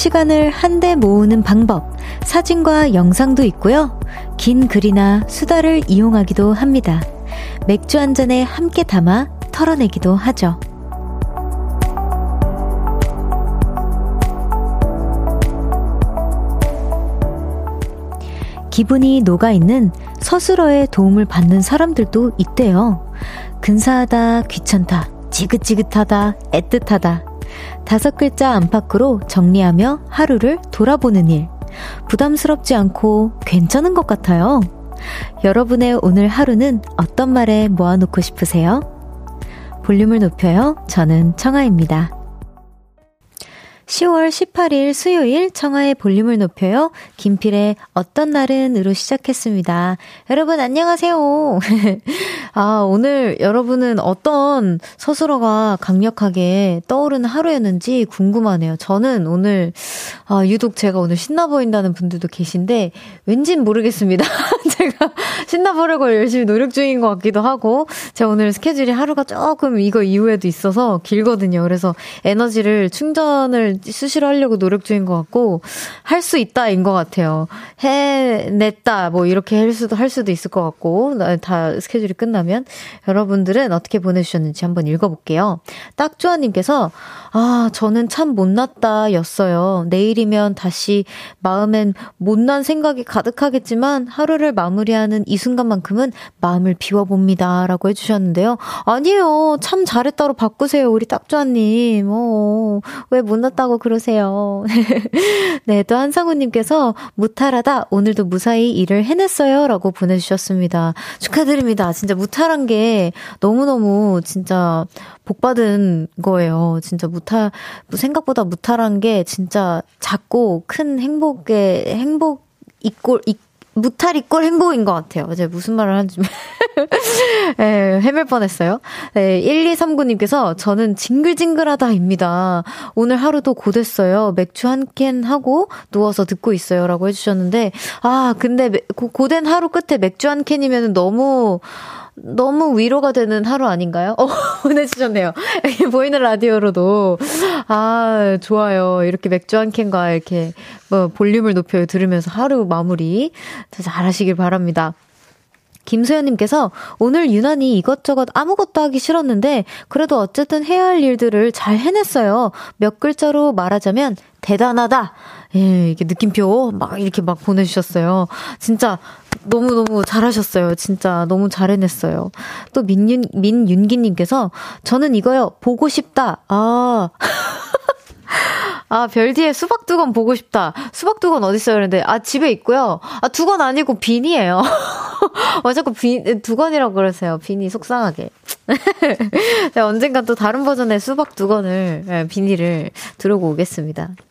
시간을 한데 모으는 방법, 사진과 영상도 있고요. 긴 글이나 수다를 이용하기도 합니다. 맥주 한 잔에 함께 담아 털어내기도 하죠. 기분이 녹아있는 서술어의 도움을 받는 사람들도 있대요. 근사하다, 귀찮다, 지긋지긋하다, 애틋하다. 다섯 글자 안팎으로 정리하며 하루를 돌아보는 일. 부담스럽지 않고 괜찮은 것 같아요. 여러분의 오늘 하루는 어떤 말에 모아놓고 싶으세요? 볼륨을 높여요. 저는 청아입니다. 10월 18일 수요일 청하의 볼륨을 높여요. 김필의 어떤 날은으로 시작했습니다. 여러분 안녕하세요. 아, 오늘 여러분은 어떤 서술어가 강력하게 떠오르는 하루였는지 궁금하네요. 저는 오늘 아, 유독 제가 오늘 신나 보인다는 분들도 계신데 왠진 모르겠습니다. 제가 신나 보려고 열심히 노력 중인 것 같기도 하고 제가 오늘 스케줄이 하루가 조금 이거 이후에도 있어서 길거든요. 그래서 에너지를 충전을 수시로 하려고 노력 중인 것 같고 할 수 있다인 것 같아요. 해냈다 뭐 이렇게 할 수도 할 수도 있을 것 같고 다 스케줄이 끝나면 여러분들은 어떻게 보내주셨는지 한번 읽어볼게요. 딱주아님께서 아 저는 참 못났다 였어요. 내일이면 다시 마음엔 못난 생각이 가득하겠지만 하루를 마무리하는 이 순간만큼은 마음을 비워봅니다 라고 해주셨는데요. 아니에요. 참 잘했다로 바꾸세요 우리 딱주아님. 어, 왜 못났다고 그러세요. 네, 또 한상우님께서 무탈하다. 오늘도 무사히 일을 해냈어요. 라고 보내주셨습니다. 축하드립니다. 진짜 무탈한 게 너무너무 진짜 복받은 거예요. 진짜 무 탈, 생각보다 무탈한 게 진짜 작고 큰 행복의, 행복, 이꼴, 이 무탈 이 꼴 행복인 것 같아요. 제가 무슨 말을 하는지. 예, 헤맬 뻔했어요. 네, 1239님께서 저는 징글징글하다입니다. 오늘 하루도 고됐어요. 맥주 한 캔 하고 누워서 듣고 있어요. 라고 해주셨는데, 아, 근데 고, 고된 하루 끝에 맥주 한 캔이면 너무, 너무 위로가 되는 하루 아닌가요? 어, 보내주셨네요. 보이는 라디오로도. 아, 좋아요. 이렇게 맥주 한 캔과 이렇게 뭐 볼륨을 높여 들으면서 하루 마무리 잘 하시길 바랍니다. 김소연님께서 오늘 유난히 이것저것 아무것도 하기 싫었는데 그래도 어쨌든 해야 할 일들을 잘 해냈어요. 몇 글자로 말하자면 대단하다. 예, 이게 느낌표 막 이렇게 막 보내주셨어요. 진짜 너무너무 잘하셨어요. 진짜 너무 잘 해냈어요. 또 민윤, 민윤기님께서 저는 이거요. 보고 싶다. 아. 아, 별디의 수박 두건 보고 싶다. 수박 두건 어딨어요? 그런데, 아, 집에 있고요. 아, 두건 아니고 빈이에요. 어, 자꾸 빈, 두건이라고 그러세요. 빈이 속상하게. 네, 언젠간 또 다른 버전의 수박 두건을, 네, 비니를 들어고 오겠습니다.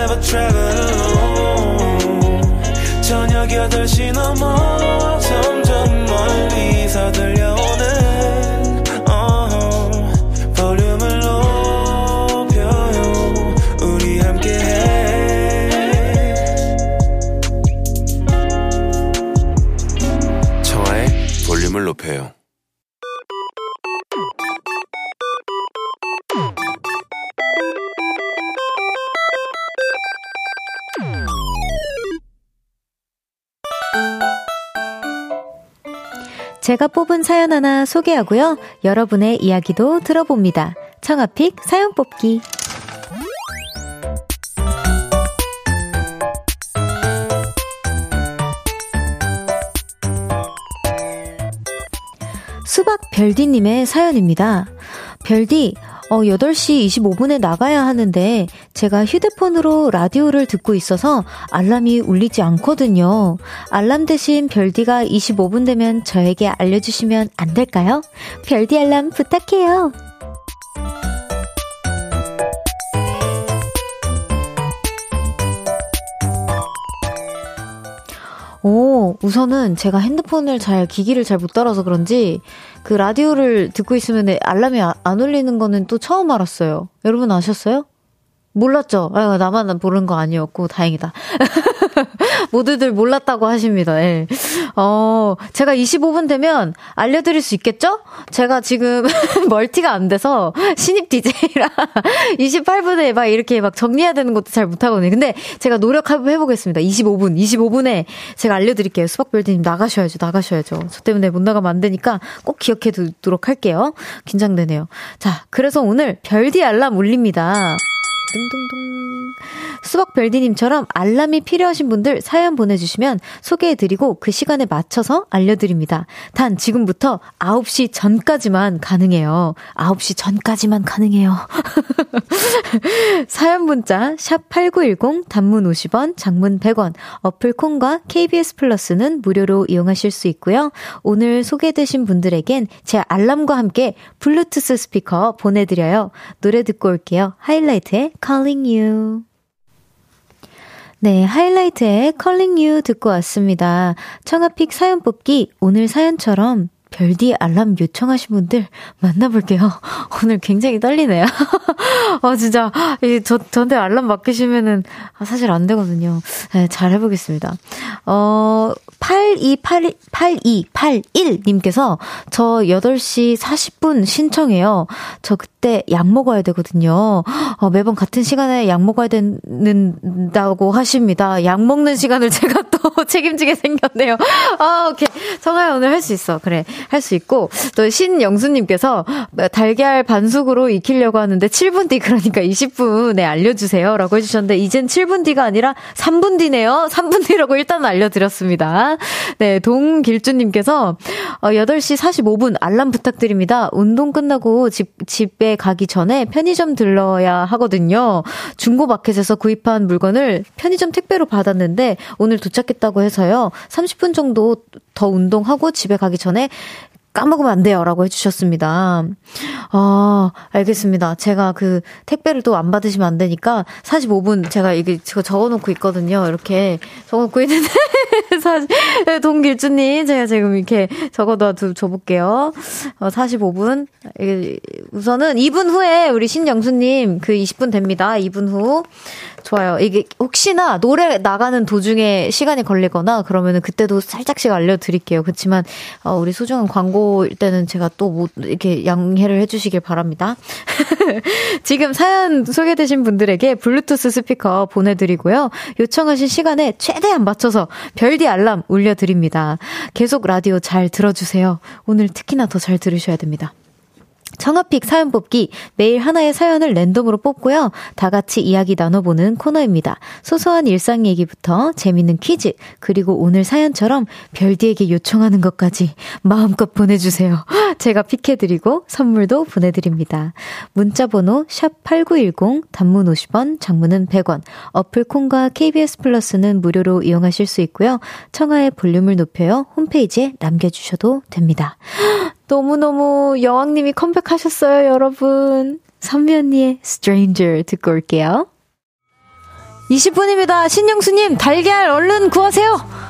Never travel alone 저녁 8시 넘어 점점 멀리서 들려 제가 뽑은 사연 하나 소개하고요. 여러분의 이야기도 들어봅니다. 청아픽 사연 뽑기. 수박 별디님의 사연입니다. 별디, 어, 8시 25분에 나가야 하는데 제가 휴대폰으로 라디오를 듣고 있어서 알람이 울리지 않거든요. 알람 대신 별디가 25분 되면 저에게 알려주시면 안 될까요? 별디 알람 부탁해요. 오, 우선은 제가 핸드폰을 잘, 기기를 잘 못 따라서 그런지 그 라디오를 듣고 있으면 알람이 아, 안 울리는 거는 또 처음 알았어요. 여러분 아셨어요? 몰랐죠? 아, 나만 모르는 거 아니었고, 다행이다. 모두들 몰랐다고 하십니다. 예. 어, 제가 25분 되면 알려드릴 수 있겠죠? 제가 지금 멀티가 안 돼서 신입 DJ라 28분에 막 이렇게 막 정리해야 되는 것도 잘 못하거든요. 근데 제가 노력해 보겠습니다. 25분, 25분에 제가 알려드릴게요. 수박별디님 나가셔야죠, 나가셔야죠. 저 때문에 못 나가면 안 되니까 꼭 기억해 두도록 할게요. 긴장되네요. 자, 그래서 오늘 별디 알람 울립니다. 둥둥둥. 수박별디님처럼 알람이 필요하신 분들 사연 보내주시면 소개해드리고 그 시간에 맞춰서 알려드립니다. 단 지금부터 9시 전까지만 가능해요. 9시 전까지만 가능해요. 사연 문자 샵 8910 단문 50원, 장문 100원, 어플 콩과 KBS 플러스는 무료로 이용하실 수 있고요. 오늘 소개되신 분들에겐 제 알람과 함께 블루투스 스피커 보내드려요. 노래 듣고 올게요. 하이라이트의 Calling You. 네, 하이라이트의 Calling You 듣고 왔습니다. 청아픽 사연 뽑기 오늘 사연처럼 별디 알람 요청하신 분들 만나볼게요. 오늘 굉장히 떨리네요. 아, 진짜, 이, 저, 저한테 알람 맡기시면은, 아, 사실 안 되거든요. 네, 잘 해보겠습니다. 어, 8282, 8281님께서 저 8시 40분 신청해요. 저 그때 약 먹어야 되거든요. 어, 매번 같은 시간에 약 먹어야 된다고 하십니다. 약 먹는 시간을 제가 또 책임지게 생겼네요. 아, 오케이. 정아야, 오늘 할 수 있어. 그래. 할 수 있고. 또 신영수님께서 달걀 반숙으로 익히려고 하는데 7분 뒤, 그러니까 20분에 알려주세요. 라고 해주셨는데, 이젠 7분 뒤가 아니라 3분 뒤네요. 3분 뒤라고 일단 알려드렸습니다. 네, 동길주님께서 어, 8시 45분 알람 부탁드립니다. 운동 끝나고 집, 집에 가기 전에 편의점 들러야 하거든요. 중고마켓에서 구입한 물건을 편의점 택배로 받았는데 오늘 도착했다고 해서요. 30분 정도 더 운동하고 집에 가기 전에 까먹으면 안 돼요. 라고 해주셨습니다. 아, 알겠습니다. 제가 그 택배를 또 안 받으시면 안 되니까 45분 제가 이게 제가 적어놓고 있거든요. 이렇게 적어놓고 있는데. 사실, 동길주님, 제가 지금 이렇게 적어둬 줘볼게요. 어, 45분. 우선은 2분 후에 우리 신영수님 그 20분 됩니다. 2분 후. 좋아요. 이게 혹시나 노래 나가는 도중에 시간이 걸리거나 그러면은 그때도 살짝씩 알려드릴게요. 그렇지만 어, 우리 소중한 광고일 때는 제가 또뭐 이렇게 양해를 해주시길 바랍니다. 지금 사연 소개되신 분들에게 블루투스 스피커 보내드리고요. 요청하신 시간에 최대한 맞춰서 별디 알람 울려드립니다. 계속 라디오 잘 들어주세요. 오늘 특히나 더 잘 들으셔야 됩니다. 청아픽 사연 뽑기 매일 하나의 사연을 랜덤으로 뽑고요. 다 같이 이야기 나눠보는 코너입니다. 소소한 일상 얘기부터 재밌는 퀴즈 그리고 오늘 사연처럼 별디에게 요청하는 것까지 마음껏 보내주세요. 제가 픽해드리고 선물도 보내드립니다. 문자번호 샵 #8910 단문 50원, 장문은 100원. 어플 콩과 KBS 플러스는 무료로 이용하실 수 있고요. 청아의 볼륨을 높여요 홈페이지에 남겨주셔도 됩니다. 너무너무 여왕님이 컴백하셨어요, 여러분. 선미 언니의 Stranger 듣고 올게요. 20분입니다. 신영수님, 달걀 얼른 구하세요!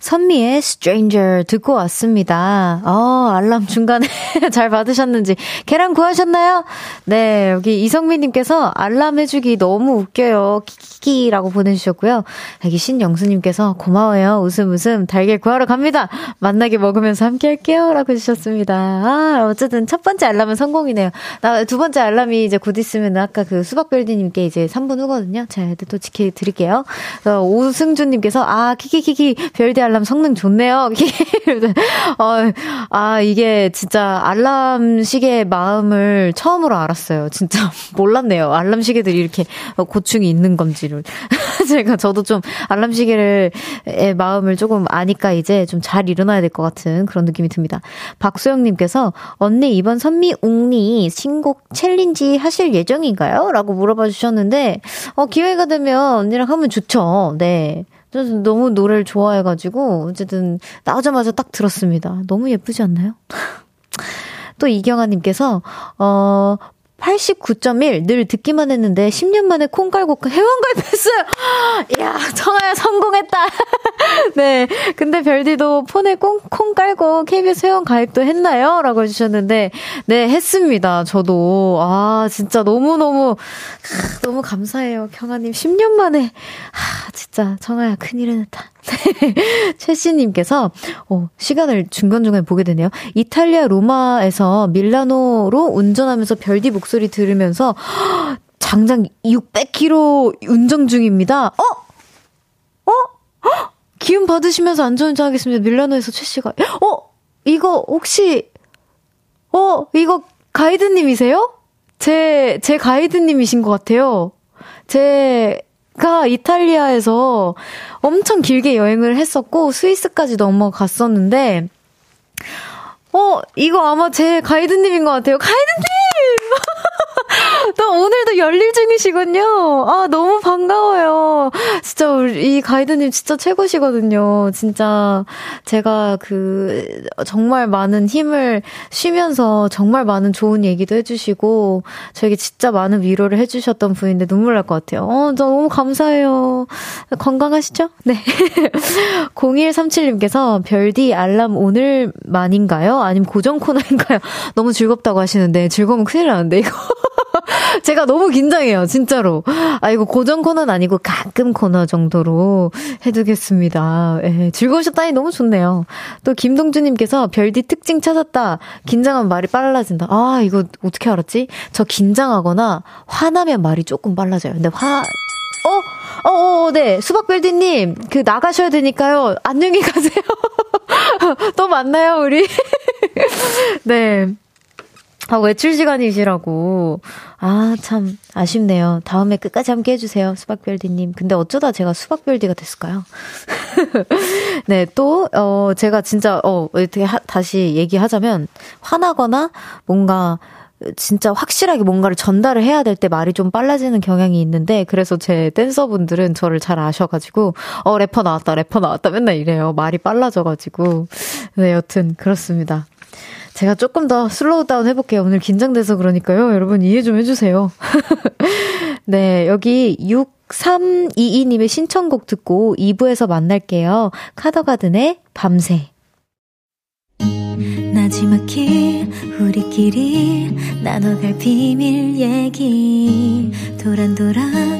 선미의 Stranger 듣고 왔습니다. 어, 알람 중간에 잘 받으셨는지. 계란 구하셨나요? 네, 여기 이성민님께서 알람 해주기 너무 웃겨요. 키키키라고 보내주셨고요. 여기 신영수님께서 고마워요. 웃음 웃음 달걀 구하러 갑니다. 만나게 먹으면서 함께 할게요. 라고 해주셨습니다. 아, 어쨌든 첫 번째 알람은 성공이네요. 나 두 번째 알람이 이제 곧 있으면 아까 그 수박별디님께 이제 3분 후거든요. 제가 또 지켜드릴게요. 어, 오승준님께서 아, 키키키키 별디 알람 성능 좋네요. 어, 아, 이게 진짜 알람 시계의 마음을 처음으로 알았어요. 진짜 몰랐네요. 알람 시계들이 이렇게 고충이 있는 건지를. 제가 저도 좀 알람 시계를, 의 마음을 조금 아니까 이제 좀 잘 일어나야 될 것 같은 그런 느낌이 듭니다. 박소영님께서 언니 이번 선미 언니 신곡 challenge 하실 예정인가요? 라고 물어봐 주셨는데, 어, 기회가 되면 언니랑 하면 좋죠. 네. 저는 너무 노래를 좋아해가지고, 어쨌든, 나오자마자 딱 들었습니다. 너무 예쁘지 않나요? 또 이경아님께서, 어, 89.1 늘 듣기만 했는데 10년 만에 콩 깔고 회원 가입했어요. 이야 청아야 성공했다. 네, 근데 별디도 폰에 콩, 콩 깔고 KBS 회원 가입도 했나요? 라고 해주셨는데 네 했습니다. 저도 아 진짜 너무 너무 너무 감사해요, 경아님 10년 만에 아 진짜 청아야 큰일을 했다. 최씨님께서, 어, 시간을 중간중간에 보게 되네요. 이탈리아 로마에서 밀라노로 운전하면서 별디 목소리 들으면서, 장장 600km 운전 중입니다. 어? 어? 어? 기운 받으시면서 안전운전하겠습니다. 밀라노에서 최씨가. 어? 이거 혹시, 어? 이거 가이드님이세요? 제, 제 가이드님이신 것 같아요. 제, 가 이탈리아에서 엄청 길게 여행을 했었고 스위스까지 넘어갔었는데 어 이거 아마 제 가이드님인 것 같아요. 가이드님! 또 오늘도 열일 중이시군요. 아, 너무 반가워요. 진짜 우리 이 가이드님 진짜 최고시거든요. 진짜 제가 그 정말 많은 힘을 쉬면서 정말 많은 좋은 얘기도 해주시고 저에게 진짜 많은 위로를 해주셨던 분인데 눈물 날 것 같아요. 어, 너무 감사해요. 건강하시죠? 네. 0137님께서 별디 알람 오늘만인가요? 아니면 고정 코너인가요? 너무 즐겁다고 하시는데 즐거우면 큰일 나는데 이거. 제가 너무 긴장해요, 진짜로. 아, 이거 고정 코너는 아니고 가끔 코너 정도로 해두겠습니다. 예, 즐거우셨다니 너무 좋네요. 또 김동주님께서 별디 특징 찾았다. 긴장하면 말이 빨라진다. 아, 이거 어떻게 알았지? 저 긴장하거나 화나면 말이 조금 빨라져요. 근데 화, 어, 어, 어, 네. 수박별디님, 그, 나가셔야 되니까요. 안녕히 가세요. 또 만나요, 우리. 네. 아, 외출 시간이시라고. 아, 참, 아쉽네요. 다음에 끝까지 함께 해주세요, 수박별디님. 근데 어쩌다 제가 수박별디가 됐을까요? 네, 또, 어, 제가 진짜, 어, 어떻게 하, 다시 얘기하자면, 화나거나 뭔가, 진짜 확실하게 뭔가를 전달을 해야 될 때 말이 좀 빨라지는 경향이 있는데 그래서 제 댄서분들은 저를 잘 아셔가지고 어 래퍼 나왔다 래퍼 나왔다 맨날 이래요 말이 빨라져가지고 네 여튼 그렇습니다 제가 조금 더 slow down 해볼게요. 오늘 긴장돼서 그러니까요. 여러분 이해 좀 해주세요. 네, 여기 6322님의 신청곡 듣고 2부에서 만날게요. 카더가든의 밤새. 나지막히 우리끼리 나눠갈 비밀 얘기 도란도란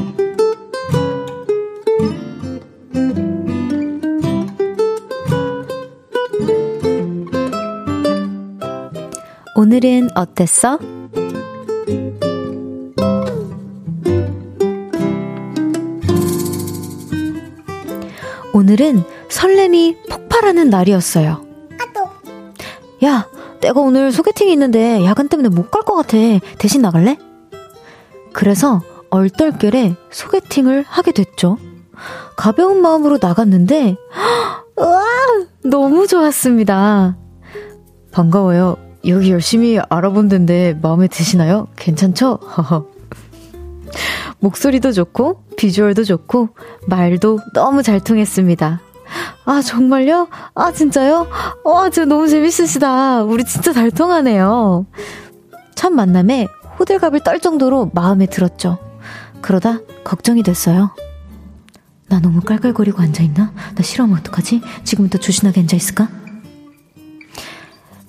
오늘은 어땠어? 오늘은 설렘이 폭발하는 날이었어요. 야, 내가 오늘 소개팅이 있는데 야간 때문에 못 갈 것 같아. 대신 나갈래? 그래서 얼떨결에 소개팅을 하게 됐죠. 가벼운 마음으로 나갔는데, 우와! 너무 좋았습니다. 반가워요. 여기 열심히 알아본 데인데 마음에 드시나요? 괜찮죠? 목소리도 좋고, 비주얼도 좋고, 말도 너무 잘 통했습니다. 아, 정말요? 아, 진짜요? 와, 진짜 너무 재밌으시다. 우리 진짜 잘 통하네요. 첫 만남에 호들갑을 떨 정도로 마음에 들었죠. 그러다 걱정이 됐어요. 나 너무 깔깔거리고 앉아있나? 나 싫어하면 어떡하지? 지금부터 조신하게 앉아있을까?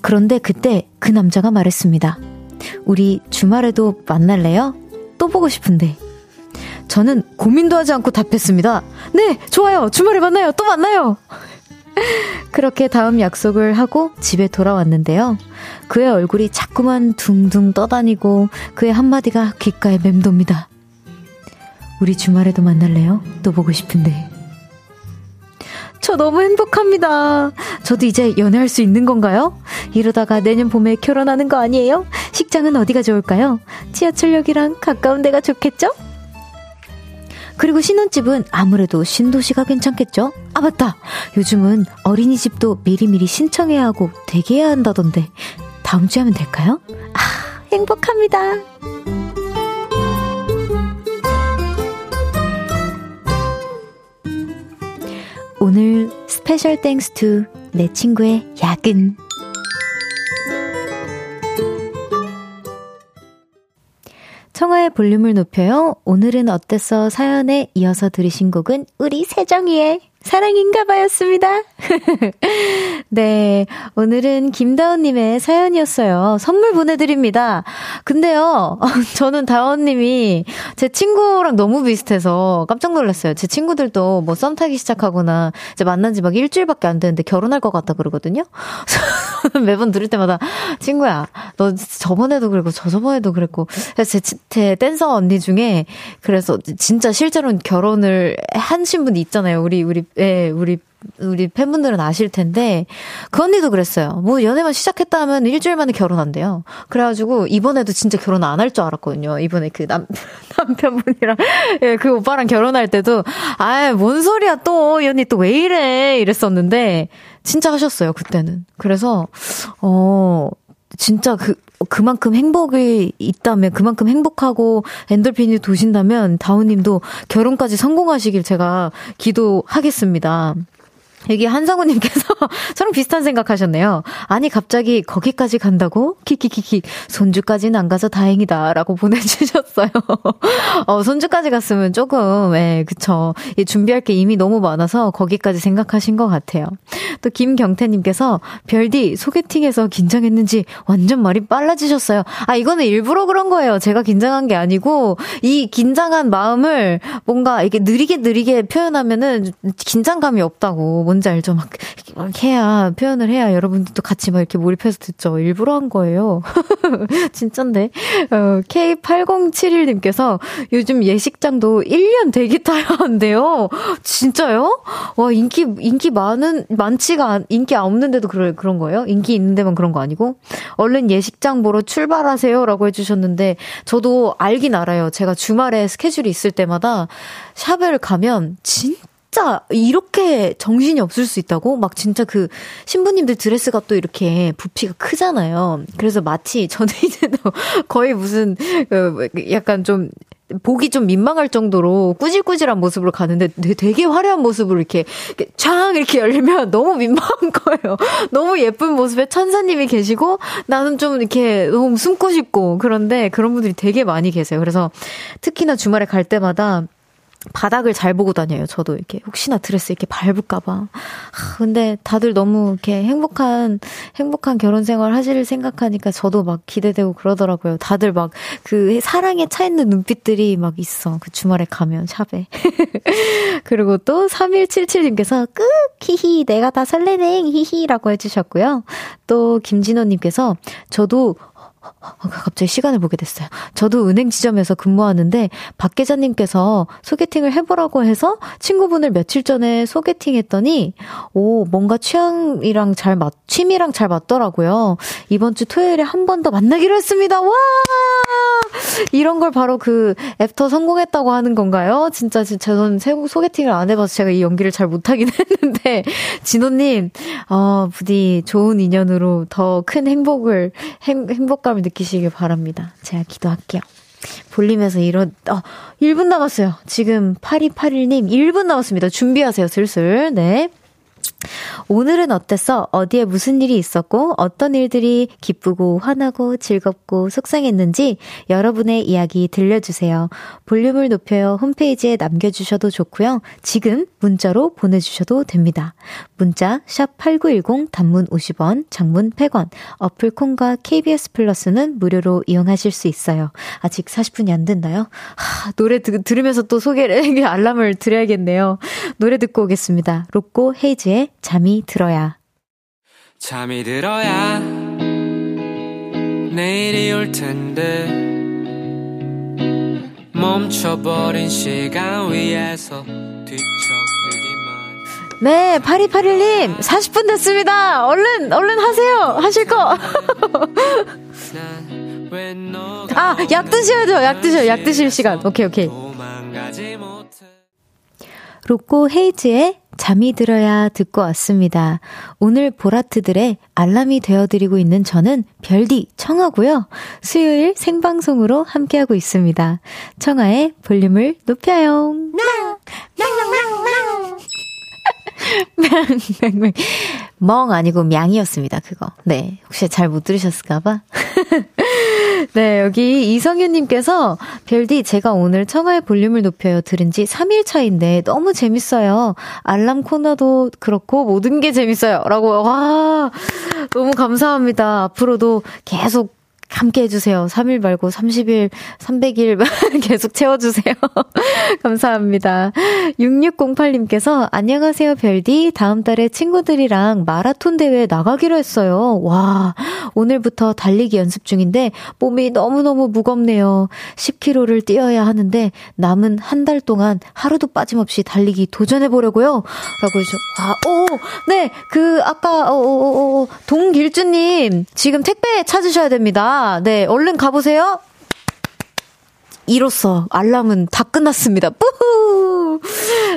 그런데 그때 그 남자가 말했습니다. 우리 주말에도 만날래요? 또 보고 싶은데. 저는 고민도 하지 않고 답했습니다. 네, 좋아요. 주말에 만나요. 또 만나요. 그렇게 다음 약속을 하고 집에 돌아왔는데요. 그의 얼굴이 자꾸만 둥둥 떠다니고 그의 한마디가 귓가에 맴돕니다. 우리 주말에도 만날래요? 또 보고 싶은데. 저 너무 행복합니다. 저도 이제 연애할 수 있는 건가요? 이러다가 내년 봄에 결혼하는 거 아니에요? 식장은 어디가 좋을까요? 지하철역이랑 가까운 데가 좋겠죠? 그리고 신혼집은 아무래도 신도시가 괜찮겠죠? 아, 맞다! 요즘은 어린이집도 미리미리 신청해야 하고 대기해야 한다던데. 다음 주에 하면 될까요? 아, 행복합니다. 오늘 special thanks to 내 친구의 야근. 청하의 볼륨을 높여요. 오늘은 어땠어? 사연에 이어서 들으신 곡은 우리 세정이의 사랑인가 봐였습니다. 네. 오늘은 김다운님의 사연이었어요. 선물 보내드립니다. 근데요, 저는 다운님이 제 친구랑 너무 비슷해서 깜짝 놀랐어요. 제 친구들도 뭐 썸 타기 시작하거나 이제 만난 지 막 일주일밖에 안 됐는데 결혼할 것 같다 그러거든요. 매번 들을 때마다 친구야, 너 저번에도 그랬고 저저번에도 그랬고 제, 제 댄서 언니 중에 그래서 진짜 실제로는 결혼을 하신 분이 있잖아요. 우리 우리 예, 우리 우리 팬분들은 아실 텐데 그 언니도 그랬어요. 뭐 연애만 시작했다 하면 일주일 만에 결혼한대요. 그래가지고 이번에도 진짜 결혼 안 할 줄 알았거든요. 이번에 그 남 남편분이랑 예, 그 오빠랑 결혼할 때도 아뭔 소리야 또이 언니 또왜 이래 이랬었는데 진짜 하셨어요 그때는. 그래서 어 진짜 그 그만큼 행복이 있다면 그만큼 행복하고 엔돌핀이 도신다면 다우님도 결혼까지 성공하시길 제가 기도하겠습니다. 여기 한성우님께서 저랑 비슷한 생각하셨네요. 아니 갑자기 거기까지 간다고? 키키키키 손주까지는 안 가서 다행이다라고 보내주셨어요. 어, 손주까지 갔으면 조금 예 그쵸 예, 준비할 게 이미 너무 많아서 거기까지 생각하신 것 같아요. 또 김경태님께서 별디 소개팅에서 긴장했는지 완전 말이 빨라지셨어요. 아 이거는 일부러 그런 거예요. 제가 긴장한 게 아니고 이 긴장한 마음을 뭔가 이렇게 느리게 느리게 표현하면은 긴장감이 없다고. 뭔지 알죠? 막, 막 해야, 표현을 해야 여러분들도 같이 막 이렇게 몰입해서 듣죠. 일부러 한 거예요. 진짠데. 어, K8071님께서 요즘 예식장도 1년 대기 타야 한대요. 진짜요? 와, 인기, 인기 많은, 많지가, 인기 없는데도 그럴, 그런 거예요? 인기 있는 데만 그런 거 아니고? 얼른 예식장 보러 출발하세요. 라고 해주셨는데, 저도 알긴 알아요. 제가 주말에 스케줄이 있을 때마다 샵을 가면 진짜 진짜 이렇게 정신이 없을 수 있다고? 막 진짜 그 신부님들 드레스가 또 이렇게 부피가 크잖아요. 그래서 마치 저는 이제 거의 무슨 그 약간 좀 보기 좀 민망할 정도로 꾸질꾸질한 모습으로 가는데 되게 화려한 모습으로 이렇게 쫙 이렇게 열리면 너무 민망한 거예요. 너무 예쁜 모습에 천사님이 계시고 나는 좀 이렇게 너무 숨고 싶고 그런데 그런 분들이 되게 많이 계세요. 그래서 특히나 주말에 갈 때마다 바닥을 잘 보고 다녀요. 저도 이렇게 혹시나 드레스 이렇게 밟을까봐. 아, 근데 다들 너무 이렇게 행복한 행복한 결혼 생활 하실 생각하니까 저도 막 기대되고 그러더라고요. 다들 막 그 사랑에 차 있는 눈빛들이 막 있어. 그 주말에 가면 샵에. 그리고 또 3177님께서 끄 히히 내가 다 설레네 히히라고 해주셨고요. 또 김진호님께서 저도 갑자기 시간을 보게 됐어요. 저도 은행 지점에서 근무하는데 박 계장님께서 소개팅을 해보라고 해서 친구분을 며칠 전에 소개팅 했더니 오 뭔가 취향이랑 잘 맞, 취미랑 잘 맞더라고요. 이번 주 토요일에 한 번 더 만나기로 했습니다. 와 이런 걸 바로 그 after 성공했다고 하는 건가요? 진짜 진짜 저는 소개팅을 안 해봐서 제가 이 연기를 잘 못하긴 했는데 진호님 어 부디 좋은 인연으로 더 큰 행복을 행, 행복감 행복감을 느끼시길 바랍니다. 제가 기도할게요. 볼림에서 이런, 어, 1분 남았어요. 지금 8281님 1분 남았습니다. 준비하세요, 슬슬. 네. 오늘은 어땠어? 어디에 무슨 일이 있었고, 어떤 일들이 기쁘고, 화나고, 즐겁고, 속상했는지 여러분의 이야기 들려주세요. 볼륨을 높여요. 홈페이지에 남겨주셔도 좋고요. 지금 문자로 보내주셔도 됩니다. 문자, 샵8910, 단문 50원, 장문 100원, 어플 콘과 KBS 플러스는 무료로 이용하실 수 있어요. 아직 40분이 안 됐나요? 하, 노래 드, 들으면서 또 소개를, 알람을 드려야겠네요. 노래 듣고 오겠습니다. 로꼬 헤이즈의 잠이 들어야. 잠이 들어야 내일이 올 텐데 멈춰버린 시간 위에서 뒤척이기만 네, 8281님, 40분 됐습니다. 얼른, 얼른 하세요. 하실 거. 아, 약 드셔야죠. 약 드셔요. 약 드실 시간. 오케이, 오케이. 로꼬 헤이즈의 잠이 들어야 듣고 왔습니다. 오늘 보라트들의 알람이 되어드리고 있는 저는 별디 청하고요. 수요일 생방송으로 함께하고 있습니다. 청하의 볼륨을 높여요. 멍 아니고 명이었습니다, 그거. 네. 혹시 잘 못 들으셨을까봐. 네, 여기 이성윤님께서, 별디, 제가 오늘 청하의 볼륨을 높여요. 들은 지 3일 차인데 너무 재밌어요. 알람 코너도 그렇고 모든 게 재밌어요. 라고, 와, 너무 감사합니다. 앞으로도 계속 함께 해주세요. 3일 말고 30일, 300일 계속 채워주세요. 감사합니다. 6608님께서 안녕하세요, 별디. 다음 달에 친구들이랑 마라톤 대회 나가기로 했어요. 와, 오늘부터 달리기 연습 중인데 몸이 너무너무 무겁네요. 10km를 뛰어야 하는데 남은 한 달 동안 하루도 빠짐없이 달리기 도전해보려고요. 라고 해서, 아, 오, 네, 그, 아까, 어, 어, 어, 어 동길주님, 지금 택배 찾으셔야 됩니다. 네, 얼른 가보세요. 이로써 알람은 다 끝났습니다. 뿌후!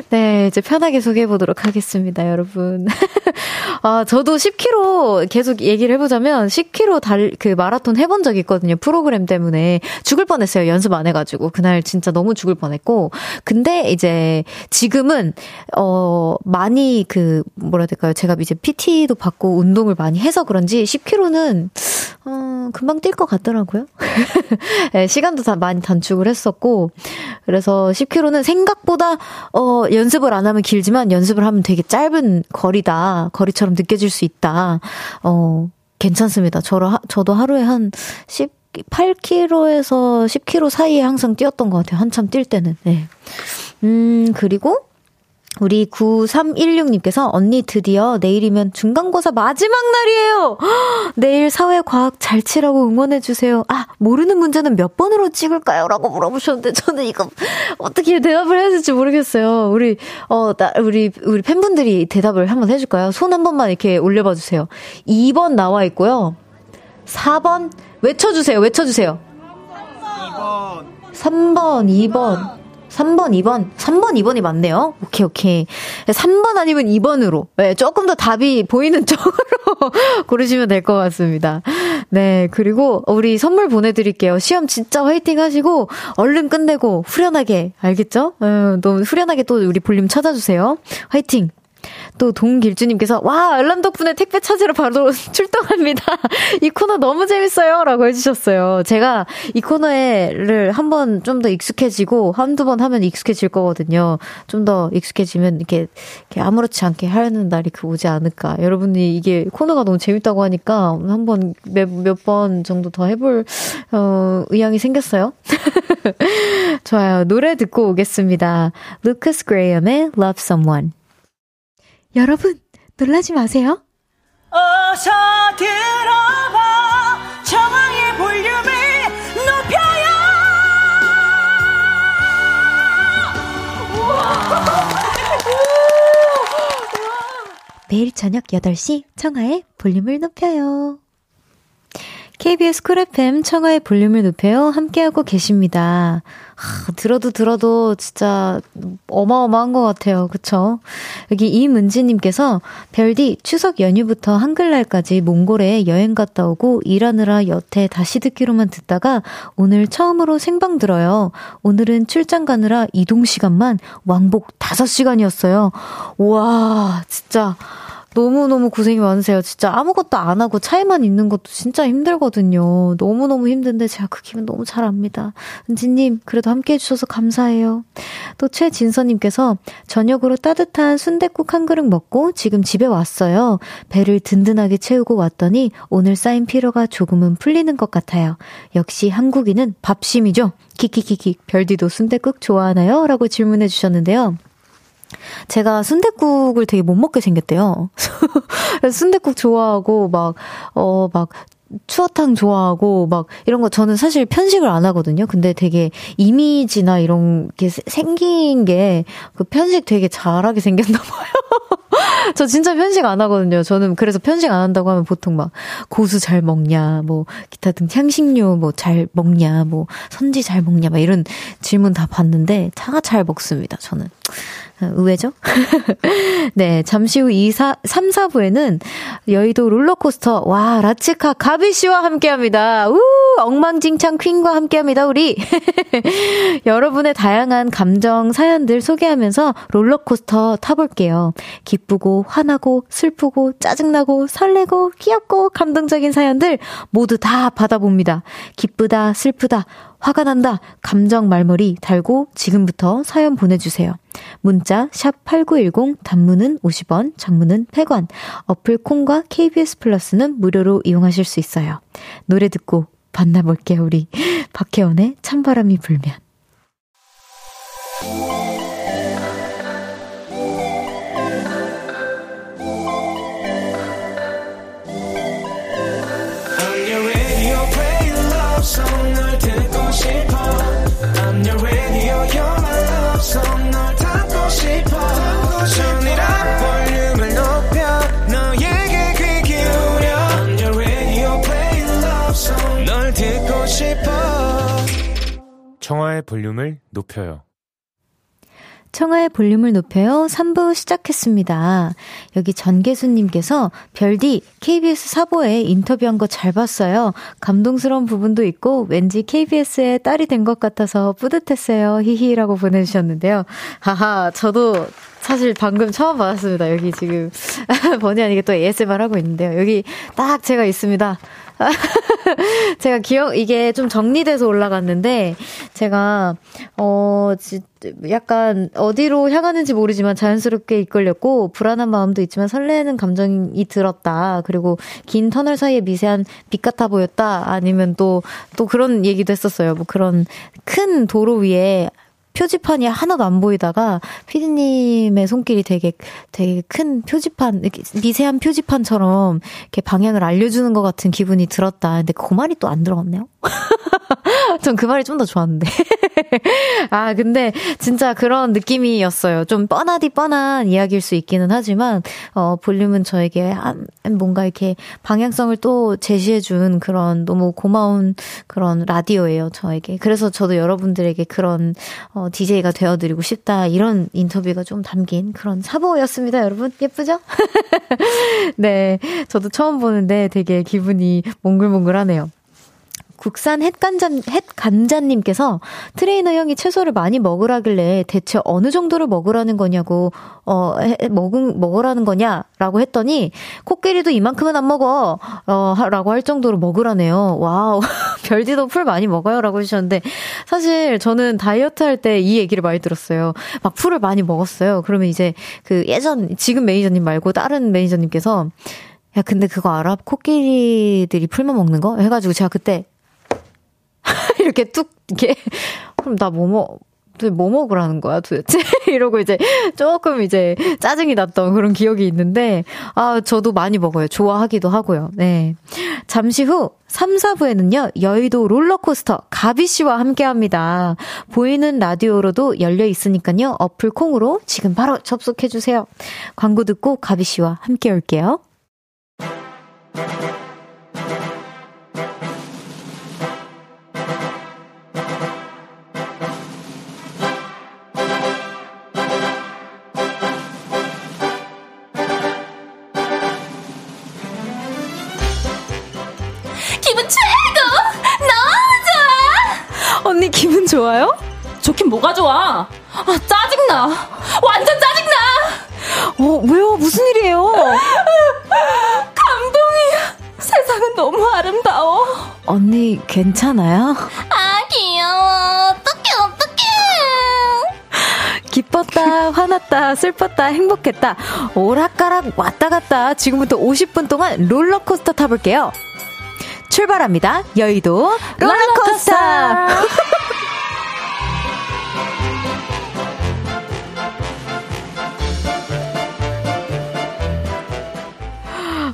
네, 이제 편하게 소개해 보도록 하겠습니다, 여러분. 아, 저도 10km 계속 얘기를 해보자면 10km 달, 그 마라톤 해본 적 있거든요. 프로그램 때문에. 죽을 뻔 했어요. 연습 안 해가지고. 그날 진짜 너무 죽을 뻔 했고. 근데 이제 지금은, 어, 많이 그, 뭐라 해야 될까요. 제가 이제 PT도 받고 운동을 많이 해서 그런지 10km는, 어, 금방 뛸 것 같더라고요. 네, 시간도 다 많이 단축을 했었고. 그래서 10km는 생각보다, 어, 연습을 안 하면 길지만 연습을 하면 되게 짧은 거리다. 거리처럼 느껴질 수 있다. 어, 괜찮습니다. 저로, 저도 하루에 한 10, 8km에서 10km 사이에 항상 뛰었던 것 같아요. 한참 뛸 때는. 네. 음, 그리고 우리 9316님께서 언니 드디어 내일이면 중간고사 마지막 날이에요! 내일 사회과학 잘 치라고 응원해 주세요. 아, 모르는 문제는 몇 번으로 찍을까요? 라고 물어보셨는데 저는 이거 어떻게 대답을 해야 될지 모르겠어요. 우리, 어, 나, 우리, 우리 팬분들이 대답을 한번 해줄까요? 손 한 번만 이렇게 올려봐 주세요. 2번 나와 있고요. 4번 외쳐주세요. 외쳐주세요. 3번. 3번, 2번. 3번, 2번. 3번, 2번이 맞네요. 오케이, 오케이. 3번 아니면 2번으로. 네, 조금 더 답이 보이는 쪽으로 고르시면 될 것 같습니다. 네, 그리고 우리 선물 보내드릴게요. 시험 진짜 화이팅 하시고, 얼른 끝내고, 후련하게, 알겠죠? 어, 너무 후련하게 또 우리 볼륨 찾아주세요. 화이팅! 또 동길주님께서 와 알람 덕분에 택배 찾으러 바로 출동합니다. 이 코너 너무 재밌어요라고 해주셨어요. 제가 이 코너에를 한 번 좀 더 익숙해지고 한두 번 하면 익숙해질 거거든요. 좀 더 익숙해지면 이렇게, 이렇게 아무렇지 않게 하는 날이 그 오지 않을까. 여러분이 이게 코너가 너무 재밌다고 하니까 한번 몇몇번 정도 더 해볼 어, 의향이 생겼어요. 좋아요. 노래 듣고 오겠습니다. 루카스 그레이엄의 Love Someone. 여러분, 놀라지 마세요. 어서 들어봐 정황의 볼륨을 높여요 매일 저녁 8시 청하의 볼륨을 높여요. KBS 쿨 FM 청하의 볼륨을 높여요. 함께하고 계십니다. 하, 들어도 들어도 진짜 어마어마한 것 같아요. 그쵸? 여기 이문지님께서 별디 추석 연휴부터 한글날까지 몽골에 여행 갔다 오고 일하느라 여태 다시 듣기로만 듣다가 오늘 처음으로 생방 들어요. 오늘은 출장 가느라 이동 시간만 왕복 5시간이었어요. 와, 진짜. 너무너무 고생이 많으세요. 진짜 아무것도 안 하고 차에만 있는 것도 진짜 힘들거든요. 너무너무 힘든데 제가 그 기분 너무 잘 압니다. 은지님, 그래도 함께 해주셔서 감사해요. 또 최진서님께서 저녁으로 따뜻한 순댓국 한 그릇 먹고 지금 집에 왔어요. 배를 든든하게 채우고 왔더니 오늘 쌓인 피로가 조금은 풀리는 것 같아요. 역시 한국인은 밥심이죠. 키키키키 별디도 순댓국 좋아하나요? 라고 질문해 주셨는데요. 제가 순댓국을 되게 못 먹게 생겼대요. 순댓국 좋아하고 막 어 막 추어탕 좋아하고 막 이런 거 저는 사실 편식을 안 하거든요. 근데 되게 이미지나 이런 게 생긴 게 그 편식 되게 잘하게 생겼나 봐요. 저 진짜 편식 안 하거든요. 저는 그래서 편식 안 한다고 하면 보통 막 고수 잘 먹냐, 뭐 기타 등 향신료 뭐 잘 먹냐, 뭐 선지 잘 먹냐, 막 이런 질문 다 받는데 차가 잘 먹습니다. 저는. 의외죠? 네, 잠시 후 2, 4, 3, 4부에는 여의도 롤러코스터, 와, 라츠카 가비 씨와 함께 합니다. 우! 엉망진창 퀸과 함께 합니다, 우리. 여러분의 다양한 감정, 사연들 소개하면서 롤러코스터 타볼게요. 기쁘고, 화나고, 슬프고, 짜증나고, 설레고, 귀엽고, 감동적인 사연들 모두 다 받아봅니다. 기쁘다, 슬프다, 화가 난다. 감정 말머리 달고 지금부터 사연 보내주세요. 문자 샵8910 단문은 50원, 장문은 100원. 어플 콩과 KBS 플러스는 무료로 이용하실 수 있어요. 노래 듣고 만나볼게요, 우리. 박혜원의 찬바람이 불면. 청하의 볼륨을 높여요 청하의 볼륨을 높여요. 3부 시작했습니다. 여기 전계수님께서 별디 KBS 사보에 인터뷰한 거 잘 봤어요. 감동스러운 부분도 있고 왠지 KBS의 딸이 된 것 같아서 뿌듯했어요. 히히라고 보내주셨는데요. 하하, 저도 사실 방금 처음 받았습니다. 여기 지금 번이 아니게 또 ASMR 하고 있는데요. 여기 딱 제가 있습니다. 제가 기억, 이게 좀 정리돼서 올라갔는데, 제가, 어, 약간 어디로 향하는지 모르지만 자연스럽게 이끌렸고, 불안한 마음도 있지만 설레는 감정이 들었다. 그리고 긴 터널 사이에 미세한 빛 같아 보였다. 아니면 또, 또 그런 얘기도 했었어요. 뭐 그런 큰 도로 위에 표지판이 하나도 안 보이다가 피디님의 손길이 되게 되게 큰 표지판 미세한 표지판처럼 이렇게 방향을 알려주는 것 같은 기분이 들었다. 근데 그 말이 또 안 들어갔네요. 전 그 말이 좀 더 좋았는데. 아 근데 진짜 그런 느낌이었어요. 좀 뻔하디 뻔한 이야기일 수 있기는 하지만 어 볼륨은 저에게 한 뭔가 이렇게 방향성을 또 제시해준 그런 너무 고마운 그런 라디오예요. 저에게. 그래서 저도 여러분들에게 그런 어 DJ가 되어드리고 싶다. 이런 인터뷰가 좀 담긴 그런 사보였습니다, 여러분. 예쁘죠? 네. 저도 처음 보는데 되게 기분이 몽글몽글하네요. 국산 햇간자, 햇간자님께서 트레이너 형이 채소를 많이 먹으라길래 대체 어느 정도를 먹으라는 거냐고, 어, 먹은, 먹으라는 거냐라고 했더니, 코끼리도 이만큼은 안 먹어, 어, 라고 할 정도로 먹으라네요. wow. 별디도 풀 많이 먹어요. 라고 해주셨는데, 사실 저는 다이어트 할 때 이 얘기를 많이 들었어요. 막 풀을 많이 먹었어요. 그러면 이제 그 예전, 지금 매니저님 말고 다른 매니저님께서, 야, 근데 그거 알아? 코끼리들이 풀만 먹는 거? 해가지고 제가 그때 이렇게 뚝, 이렇게, 그럼 나 뭐 먹, 뭐 먹으라는 거야 도대체? 이러고 이제 조금 이제 짜증이 났던 그런 기억이 있는데, 아, 저도 많이 먹어요. 좋아하기도 하고요. 네. 잠시 후 3, 4부에는요, 여의도 롤러코스터 가비 씨와 함께 합니다. 보이는 라디오로도 열려 있으니까요, 어플 콩으로 지금 바로 접속해주세요. 광고 듣고 가비 씨와 함께 올게요. 좋아요? 좋긴 뭐가 좋아? 아, 짜증나. 완전 짜증나. 어, 왜요? 무슨 일이에요? 감동이야. 세상은 너무 아름다워. 언니, 괜찮아요? 아, 귀여워. 어떡해, 어떡해. 기뻤다, 화났다, 슬펐다, 행복했다. 오락가락 왔다 갔다. 지금부터 50분 동안 롤러코스터 타볼게요. 출발합니다. 여의도 롤러코스터.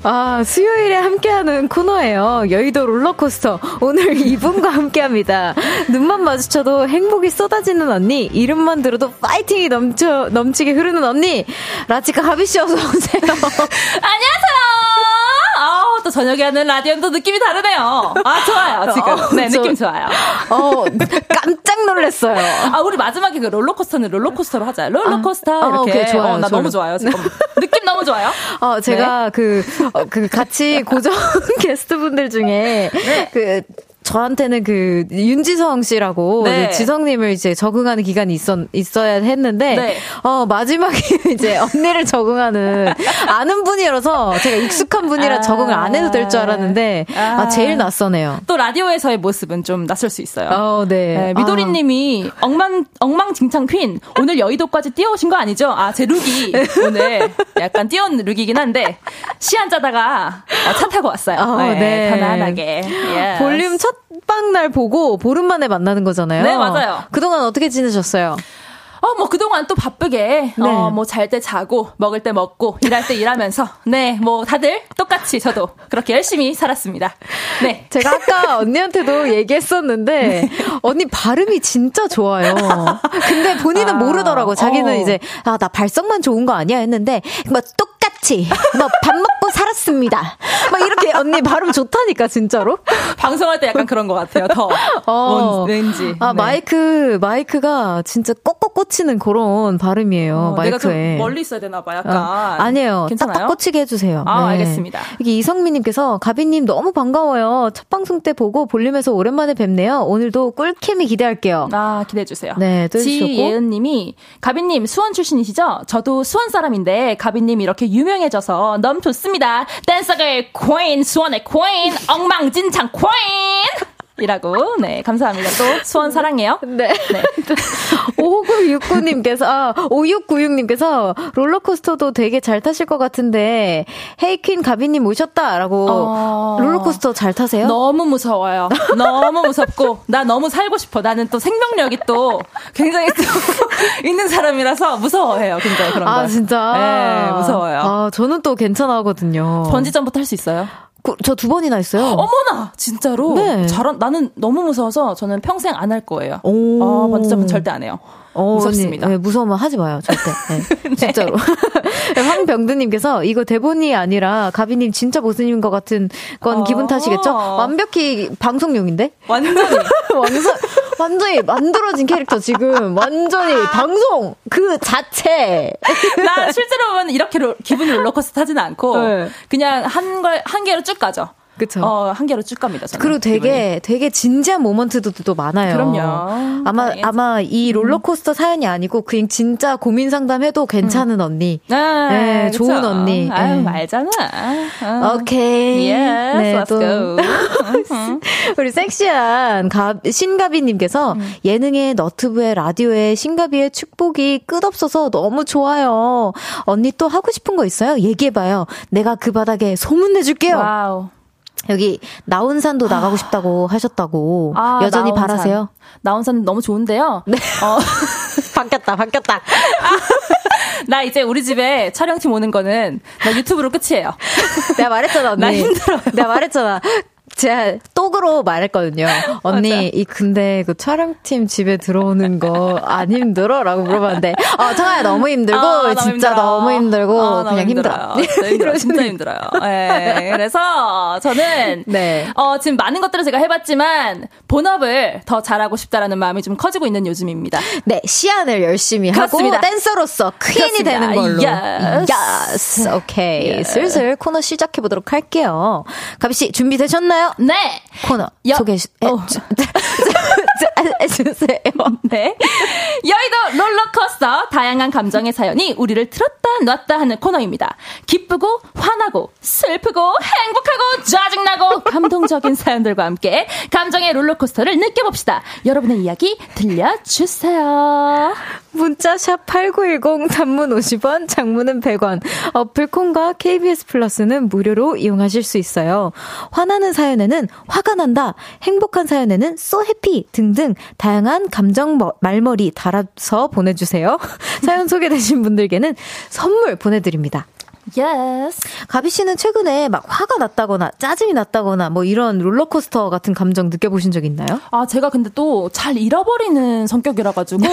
아, 수요일에 함께하는 코너예요. 여의도 롤러코스터. 오늘 이분과 함께합니다. 눈만 마주쳐도 행복이 쏟아지는 언니. 이름만 들어도 파이팅이 넘쳐, 넘치게 흐르는 언니. 라치카 하비 씨 어서 오세요. 안녕하세요. 또 저녁에 하는 라디오는 또 느낌이 다르네요. 아, 좋아요, 지금. 어, 네, 느낌 좋아요. 어, 깜짝 놀랐어요. 아, 우리 마지막에 그 롤러코스터는 롤러코스터로 하자. 롤러코스터. 아, 이렇게. 아, 오케이, 좋아요. 어, 나 너무 좋아요, 지금. 느낌 너무 좋아요. 어, 제가 네. 그, 어, 그 같이 고정 게스트분들 중에 네. 그 저한테는 그 윤지성 씨라고 네. 지성님을 이제 적응하는 기간이 있었 있어야 했는데 네. 어 마지막에 이제 언니를 적응하는 아는 분이라서 제가 익숙한 분이라 아~ 적응을 안 해도 될 줄 알았는데 아, 아 제일 낯서네요. 또 라디오에서의 모습은 좀 낯설 수 있어요. 어, 네. 네 미도리님이 아. 엉망 엉망진창 퀸 오늘 여의도까지 뛰어오신 거 아니죠? 아 제 룩이 오늘 약간 뛰어온 룩이긴 한데 시 앉아다가 차 타고 왔어요. 어, 네, 네. 편안하게 yes. 볼륨 첫 첫방 날 보고 보름 만에 만나는 거잖아요. 네, 맞아요. 그동안 어떻게 지내셨어요? 어, 뭐, 그동안 또 바쁘게, 네. 어, 뭐, 잘 때 자고, 먹을 때 먹고, 일할 때 일하면서, 네, 뭐, 다들 똑같이 저도 그렇게 열심히 살았습니다. 네. 제가 아까 언니한테도 얘기했었는데, 네. 언니 발음이 진짜 좋아요. 근데 본인은 아, 모르더라고. 자기는 어. 이제, 아, 나 발성만 좋은 거 아니야 했는데, 뭐, 똑같이, 뭐, 밥 먹고 살았습니다. 막 이렇게 언니 발음 좋다니까, 진짜로. 방송할 때 약간 그런 것 같아요, 더. 어. 왠지. 아, 네. 마이크, 마이크가 진짜 꼭꼭꼭 꽂히는 그런 발음이에요. 어, 마이크에. 멀리 있어야 되나 봐. 약간. 어, 아니에요. 괜찮아요? 딱딱 꽂히게 해주세요. 아, 네. 알겠습니다. 이게 이성민님께서 가비님 너무 반가워요. 첫 방송 때 보고 볼륨에서 오랜만에 뵙네요. 오늘도 꿀케미 기대할게요. 아, 기대해 주세요. 네, 또 지예은님이 가비님 수원 출신이시죠? 저도 수원 사람인데 가비님 이렇게 유명해져서 너무 좋습니다. 댄서의 코인, 수원의 코인, 엉망진창 코인! 이라고. 네, 감사합니다. 또 수원 사랑해요. 네. 네. 5969님께서, 아, 5696님께서 롤러코스터도 되게 잘 타실 것 같은데, 헤이퀸 가비님 오셨다라고. 어... 롤러코스터 잘 타세요? 너무 무서워요. 너무 무섭고, 나 너무 살고 싶어. 나는 또 생명력이 또 굉장히 또 있는 사람이라서 무서워해요. 굉장히 그런 거. 아, 진짜? 네, 무서워요. 아, 저는 또 괜찮아 하거든요. 번지점프 탈 수 있어요? 그, 저 두 번이나 했어요. 어머나! 진짜로? 네. 잘, 나는 너무 무서워서 저는 평생 안 할 거예요. 오. 아, 번지점프 절대 안 해요. 어, 무섭습니다. 네, 무서우면 하지 마요, 절대. 네, 네. 진짜로. 황병두님께서 이거 대본이 아니라 가비님 진짜 모습인 것 같은 건 어~ 기분 탓이겠죠? 완벽히 방송용인데? 완전히. 완전, 완전히 만들어진 캐릭터 지금. 완전히 방송 그 자체. 나 실제로 보면 이렇게 로, 기분이 롤러코스터 타지는 않고 네. 그냥 한 걸, 한 개로 쭉 가죠. 그쵸. 어, 한 개로 쭉 갑니다. 저는. 그리고 되게, 기분이. 되게 진지한 모먼트도 또 많아요. 그럼요. 아마, 당연히. 아마 이 음. 롤러코스터 사연이 아니고 그냥 진짜 고민 상담해도 괜찮은 음. 언니. 아, 네, 그쵸. 좋은 언니. 아유, 네. 말잖아. 어. 오케이. Yes, 네, let's 또. go. 우리 섹시한 가, 신가비님께서 음. 예능에 너튜브에 라디오에 신가비의 축복이 끝없어서 너무 좋아요. 언니 또 하고 싶은 거 있어요? 얘기해봐요. 내가 그 바닥에 소문내줄게요. wow. 여기 나혼산도 나가고 싶다고 하셨다고 아, 여전히 나혼산. 바라세요? 나혼산 너무 좋은데요. 네. 어. 바뀌었다, 바뀌었다. 나 이제 우리 집에 촬영팀 오는 거는 나 유튜브로 끝이에요. 내가 말했잖아, 언니. 나 힘들어. 내가 말했잖아. 제가 톡으로 말했거든요. 언니. 이 근데 그 촬영팀 집에 들어오는 거 안 힘들어? 라고 물어봤는데, 어, 정말 너무 힘들고, 아, 진짜 너무, 너무 힘들고, 아, 그냥 힘들어. 힘들어. 진짜 힘들어요. 네, 그래서 저는, 네. 어, 지금 많은 것들을 제가 해봤지만, 본업을 더 잘하고 싶다라는 마음이 좀 커지고 있는 요즘입니다. 네, 시안을 열심히 그렇습니다. 하고, 댄서로서 퀸이 되는 걸로. Yes. yes. 오케이. Okay. 슬슬 코너 시작해보도록 할게요. 가비씨, 준비되셨나요? 네. 코너 여, 소개해 어. 주세요. 네. 여의도 롤러코스터 다양한 감정의 사연이 우리를 틀었다 놨다 하는 코너입니다. 기쁘고 화나고 슬프고 행복하고 짜증나고 감동적인 사연들과 함께 감정의 롤러코스터를 느껴봅시다. 여러분의 이야기 들려주세요. 문자 샵 8910 단문 50원, 장문은 100원. 어플 콘과 KBS 플러스는 무료로 이용하실 수 있어요. 화나는 사연에는 화가 난다, 행복한 사연에는 so happy 등등 다양한 감정 말머리 달아서 보내주세요. 사연 소개되신 분들께는 선물 보내드립니다. Yes. 가비 씨는 최근에 막 화가 났다거나 짜증이 났다거나 뭐 이런 롤러코스터 같은 감정 느껴보신 적 있나요? 아, 제가 근데 또 잘 잃어버리는 성격이라 가지고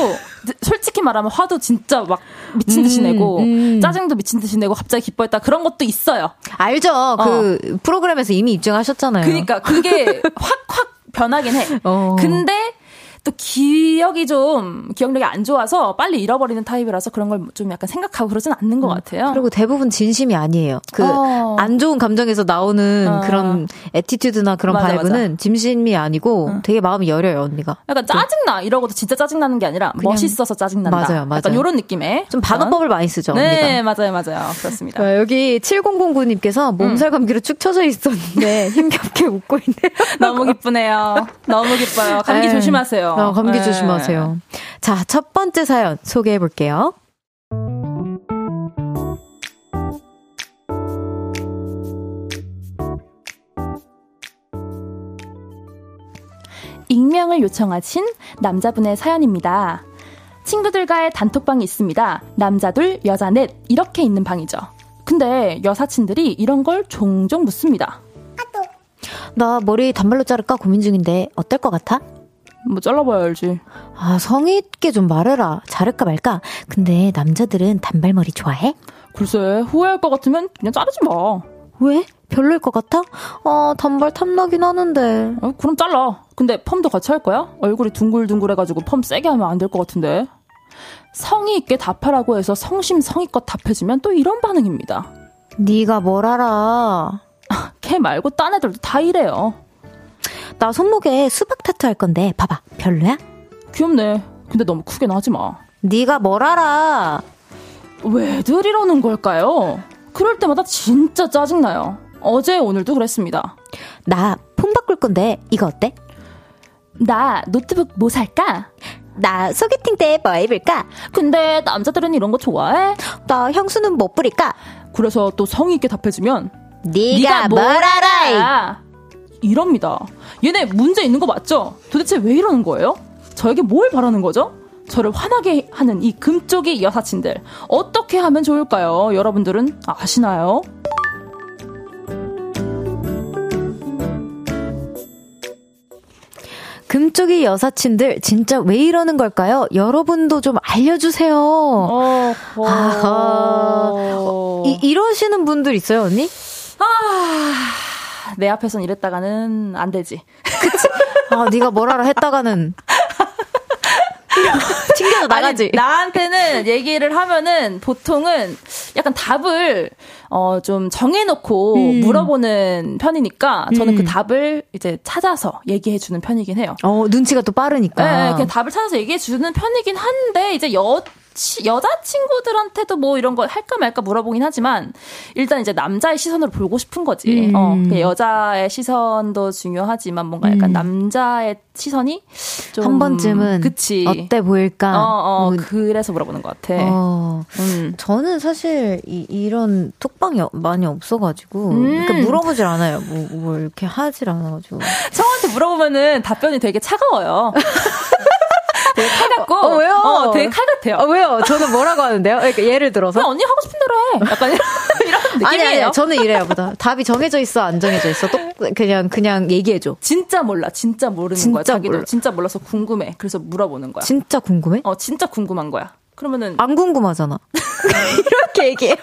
솔직히 말하면 화도 진짜 막 미친 듯이 음, 내고 음. 짜증도 미친 듯이 내고 갑자기 기뻐했다 그런 것도 있어요. 알죠. 어. 그 프로그램에서 이미 입증하셨잖아요. 그러니까 그게 확 확 변하긴 해. 어. 근데 또 기억이 좀 기억력이 안 좋아서 빨리 잃어버리는 타입이라서 그런 걸 좀 약간 생각하고 그러진 않는 것 음. 같아요. 그리고 대부분 진심이 아니에요. 그 안 어. 좋은 감정에서 나오는 어. 그런 attitude나 그런 맞아, vibe는 맞아. 진심이 아니고 어. 되게 마음이 여려요 언니가. 약간 짜증나 이러고도 진짜 짜증나는 게 아니라 멋있어서 짜증난다. 맞아요, 맞아요. 약간 이런 느낌의 좀 반어법을 많이 쓰죠. 네, 언니가. 맞아요, 맞아요. 그렇습니다. 어, 여기 7009님께서 몸살 감기로 축 처져 있었는데 힘겹게 웃고 있네요. 너무 기쁘네요. 너무 기뻐요. 감기. 네. 조심하세요. 어, 감기 네. 조심하세요. 자, 첫 번째 사연 소개해 볼게요. 익명을 요청하신 남자분의 사연입니다. 친구들과의 단톡방이 있습니다. 남자 둘, 여자 넷, 이렇게 있는 방이죠. 근데 여사친들이 이런 걸 종종 묻습니다. 나 머리 단발로 자를까 고민 중인데 어떨 것 같아? 뭐 잘라봐야 알지. 아, 성의 있게 좀 말해라. 자를까 말까. 근데 남자들은 단발머리 좋아해? 글쎄, 후회할 것 같으면 그냥 자르지 마. 왜? 별로일 것 같아? 아, 단발 탐나긴 하는데. 어, 그럼 잘라. 근데 펌도 같이 할 거야? 얼굴이 둥글둥글해가지고 펌 세게 하면 안 될 것 같은데. 성의 있게 답하라고 해서 성심성의껏 답해주면 또 이런 반응입니다. 네가 뭘 알아? 걔 말고 딴 애들도 다 이래요. 나 손목에 수박 타투 할 건데 봐봐 별로야? 귀엽네. 근데 너무 크게는 하지 마. 네가 뭘 알아? 왜들 이러는 걸까요? 그럴 때마다 진짜 짜증나요. 어제 오늘도 그랬습니다. 나 폰 바꿀 건데 이거 어때? 나 노트북 뭐 살까? 나 소개팅 때 뭐 입을까? 근데 남자들은 이런 거 좋아해? 나 향수는 뭐 뿌릴까? 그래서 또 성의 있게 답해주면 네가 뭘 알아? 이럽니다. 얘네 문제 있는 거 맞죠? 도대체 왜 이러는 거예요? 저에게 뭘 바라는 거죠? 저를 화나게 하는 이 금쪽이 여사친들. 어떻게 하면 좋을까요? 여러분들은 아시나요? 금쪽이 여사친들 진짜 왜 이러는 걸까요? 여러분도 좀 알려주세요. 어, 어. 아, 이, 이러시는 분들 있어요, 언니? 아. 내 앞에선 이랬다가는 안 되지. 그치? 아, 네가 뭐라라 했다가는 튕겨서 나가지. 아니, 나한테는 얘기를 하면은 보통은 약간 답을 어 좀 정해놓고 음. 물어보는 편이니까 저는 그 음. 그 답을 이제 찾아서 얘기해주는 편이긴 해요. 어 눈치가 또 빠르니까. 네, 그냥 답을 찾아서 얘기해주는 편이긴 한데 이제 여 여자 친구들한테도 뭐 이런 거 할까 말까 물어보긴 하지만 일단 이제 남자의 시선으로 보고 싶은 거지. 음. 어, 그 여자의 시선도 중요하지만 뭔가 약간 음. 남자의 시선이 좀한 번쯤은 그치. 어때 보일까? 어, 어, 뭐. 그래서 물어보는 것 같아. 어. 음. 저는 사실 이, 이런 톡방이 많이 없어가지고 음. 그러니까 물어보질 않아요. 뭐, 뭐 이렇게 하질 않아가지고. 청한테 물어보면은 답변이 되게 차가워요. 되게 칼 같고. 어, 왜요? 어, 되게 칼 같아요. 어, 왜요? 저는 뭐라고 하는데요? 그러니까 예를 들어서. 언니 하고 싶은 대로 해. 약간 이런, 느낌이에요. 아니, 아니, 저는 이래요, 보다. 답이 정해져 있어, 안 정해져 있어. 또 그냥, 그냥 얘기해줘. 진짜 몰라. 진짜 모르는 진짜 거야. 자기도 몰라. 진짜 몰라서 궁금해. 그래서 물어보는 거야. 진짜 궁금해? 어, 진짜 궁금한 거야. 그러면은. 안 궁금하잖아. 이렇게 얘기해요.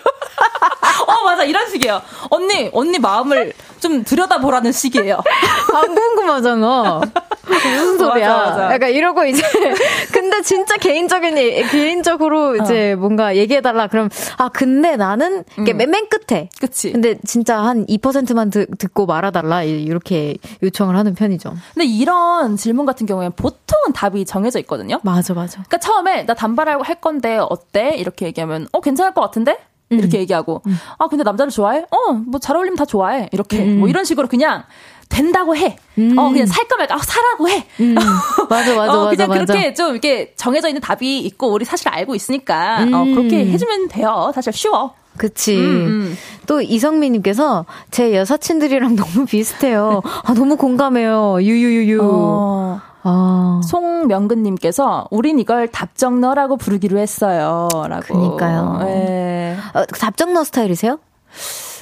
어, 맞아. 이런 식이에요. 언니, 언니 마음을 좀 들여다보라는 식이에요. 안 궁금하잖아. 무슨 소리야. 맞아, 맞아. 약간 이러고 이제. 근데 진짜 개인적인, 개인적으로 어. 이제 뭔가 얘기해 달라. 그럼, 아, 근데 나는, 이게 음. 맨, 맨 끝에. 그치. 근데 진짜 한 2%만 듣, 듣고 말아 달라. 이렇게 요청을 하는 편이죠. 근데 이런 질문 같은 경우에는 보통은 답이 정해져 있거든요. 맞아, 맞아. 그러니까 처음에 나 단발할 할 건데 어때? 이렇게 얘기하면, 어, 괜찮을 것 같은데? 이렇게 음. 얘기하고 음. 아 근데 남자를 좋아해? 어 뭐 잘 어울리면 다 좋아해 이렇게 음. 뭐 이런 식으로 그냥 된다고 해. 음. 어 그냥 살까 말까 아, 사라고 해. 음. 맞아 맞아 어, 그냥 맞아, 그렇게 좀 이렇게 정해져 있는 답이 있고 우리 사실 알고 있으니까 어, 그렇게 해주면 돼요. 사실 쉬워. 그치. 음, 또 이성민님께서 제 여사친들이랑 너무 비슷해요. 아 너무 공감해요. 유유유유. 어. 아. 송명근님께서 우린 이걸 답정너라고 부르기로 했어요. 라고. 그니까요. 네. 어, 답정너 스타일이세요?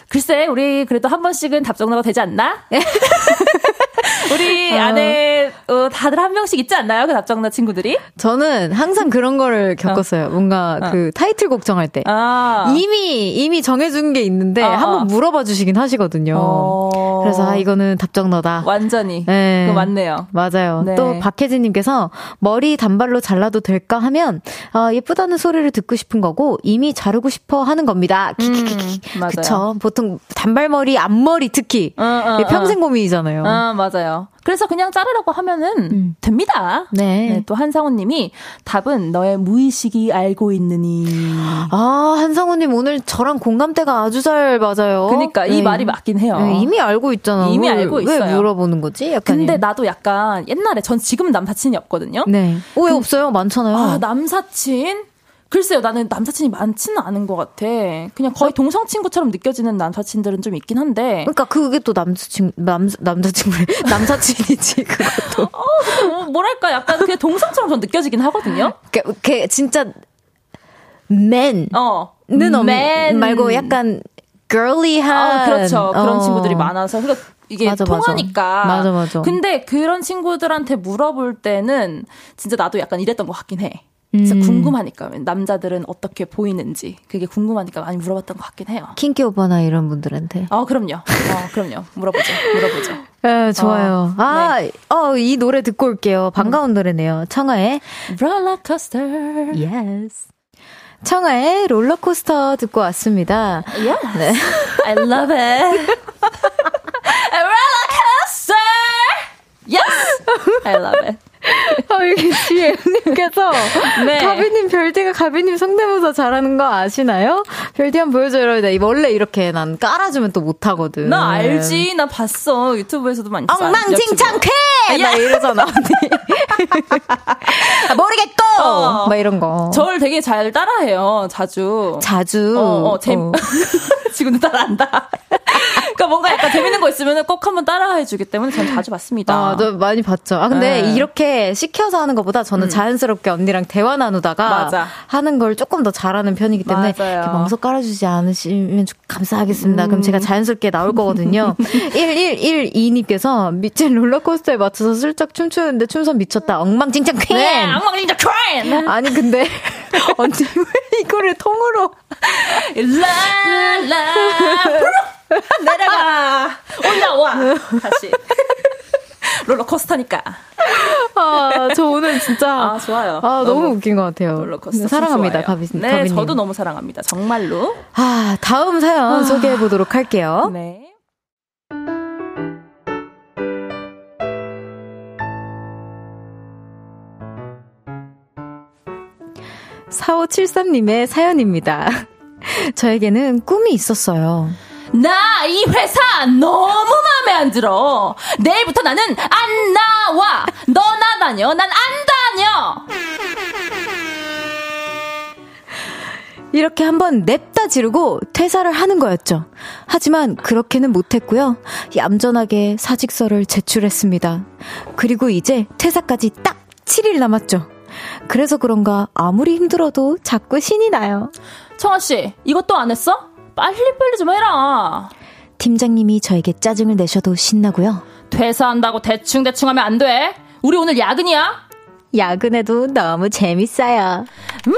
글쎄, 우리 그래도 한 번씩은 답정너가 되지 않나? 우리 어. 안에 어, 다들 한 명씩 있지 않나요? 그 답정너 친구들이? 저는 항상 그런 거를 겪었어요. 어. 뭔가 어. 그 타이틀곡 정할 때 아. 이미 이미 정해준 게 있는데 어, 어. 한번 물어봐 주시긴 하시거든요. 어. 그래서 아 이거는 답정너다. 완전히. 네. 그 맞네요. 맞아요. 네. 또 박혜진님께서 머리 단발로 잘라도 될까 하면 아, 예쁘다는 소리를 듣고 싶은 거고 이미 자르고 싶어 하는 겁니다. 음, 맞아요. 그쵸. 보통 단발머리 앞머리 특히 평생 고민이잖아요. 아 맞아요. 그래서 그냥 자르라고 하면은 음. 됩니다. 네. 네. 또 한상훈 님이 답은 너의 무의식이 알고 있느니. 아, 한상훈 님 오늘 저랑 공감대가 아주 잘 맞아요. 그러니까 네. 이 말이 맞긴 해요. 네, 이미 알고 있잖아. 이미 왜, 알고 있어요. 왜 물어보는 거지? 약간 근데 나도 약간 옛날에 전 지금은 남사친이 없거든요. 네. 오, 왜 그, 없어요? 많잖아요. 아, 남사친? 글쎄요, 나는 남사친이 많지는 않은 것 같아. 그냥 거의 동성 친구처럼 느껴지는 남사친들은 좀 있긴 한데. 그러니까 그게 또 남사친 남 남사친구래 남사친이지 그것도. 어, 뭐, 뭐랄까 약간 그냥 동성처럼 좀 느껴지긴 하거든요. 그, 그 진짜 맨. 어. 는맨 말고 약간 girly한. 아, 그렇죠. 그런 어. 친구들이 많아서. 그러니까 이게 맞아, 통하니까. 맞아, 맞아. 근데 그런 친구들한테 물어볼 때는 진짜 나도 약간 이랬던 것 같긴 해. 진짜 음. 궁금하니까 남자들은 어떻게 보이는지 그게 궁금하니까 많이 물어봤던 것 같긴 해요. 킹키 오빠나 이런 분들한테. 어 그럼요. 어 그럼요. 물어보죠. 물어보죠. 네, 좋아요. 어, 아, 네. 어, 이 노래 듣고 올게요. 반가운 음. 노래네요. 청하의 롤러코스터. Yes. 청하의 롤러코스터 듣고 왔습니다. Yes. 네. I love it. 롤러코스터. Yes. I love it. 아, 여기 뒤에 님께서 네. 가비님 별디가 가비님 성대모사 잘하는 거 아시나요? 별디 한번 보여줘요. 나 원래 이렇게 난 깔아주면 또 못하거든. 나 알지. 나 봤어. 유튜브에서도 많이 봤어. 엉망진창 쾌! 나 이러잖아, 언니. 아, 모르겠고! 어. 막 이런 거. 저를 되게 잘 따라해요. 자주. 자주? 어, 어, 재, 어. 지금도 따라한다. 그러니까 뭔가 약간 재밌는 거 있으면 꼭 한번 따라해 주기 때문에 전 자주 봤습니다. 아, 저 많이 봤죠. 아, 근데 네. 이렇게 시켜서 하는 것보다 저는 음. 자연스럽게 언니랑 대화 나누다가 맞아. 하는 걸 조금 더 잘하는 편이기 때문에 멍석 깔아주지 않으시면 감사하겠습니다. 음. 그럼 제가 자연스럽게 나올 거거든요. 1112님께서 미친 롤러코스터에 맞춰서 슬쩍 춤추는데 춤선 미쳤다. 엉망진창 퀸! 네, 엉망진창 퀸! 아니, 근데 언니 왜 이거를 통으로. 라라 내려가 올라와 다시 롤러코스터니까. 아, 저 오늘 진짜. 아, 좋아요. 아, 너무, 너무 웃긴 것 같아요. 롤러코스터. 사랑합니다, 가비, 네, 가비님. 저도 너무 사랑합니다. 정말로. 아, 다음 사연 아. 소개해 보도록 할게요. 네. 4573님의 사연입니다. 저에게는 꿈이 있었어요. 나 이 회사 너무 마음에 안 들어. 내일부터 나는 안 나와. 너 나 다녀. 난 안 다녀. 이렇게 한번 냅다 지르고 퇴사를 하는 거였죠. 하지만 그렇게는 못했고요. 얌전하게 사직서를 제출했습니다. 그리고 이제 퇴사까지 딱 7일 남았죠. 그래서 그런가 아무리 힘들어도 자꾸 신이 나요. 청아 씨, 이것도 안 했어? 빨리빨리 좀 해라. 팀장님이 저에게 짜증을 내셔도 신나고요. 퇴사한다고 대충대충 하면 안 돼. 우리 오늘 야근이야. 야근해도 너무 재밌어요. 음,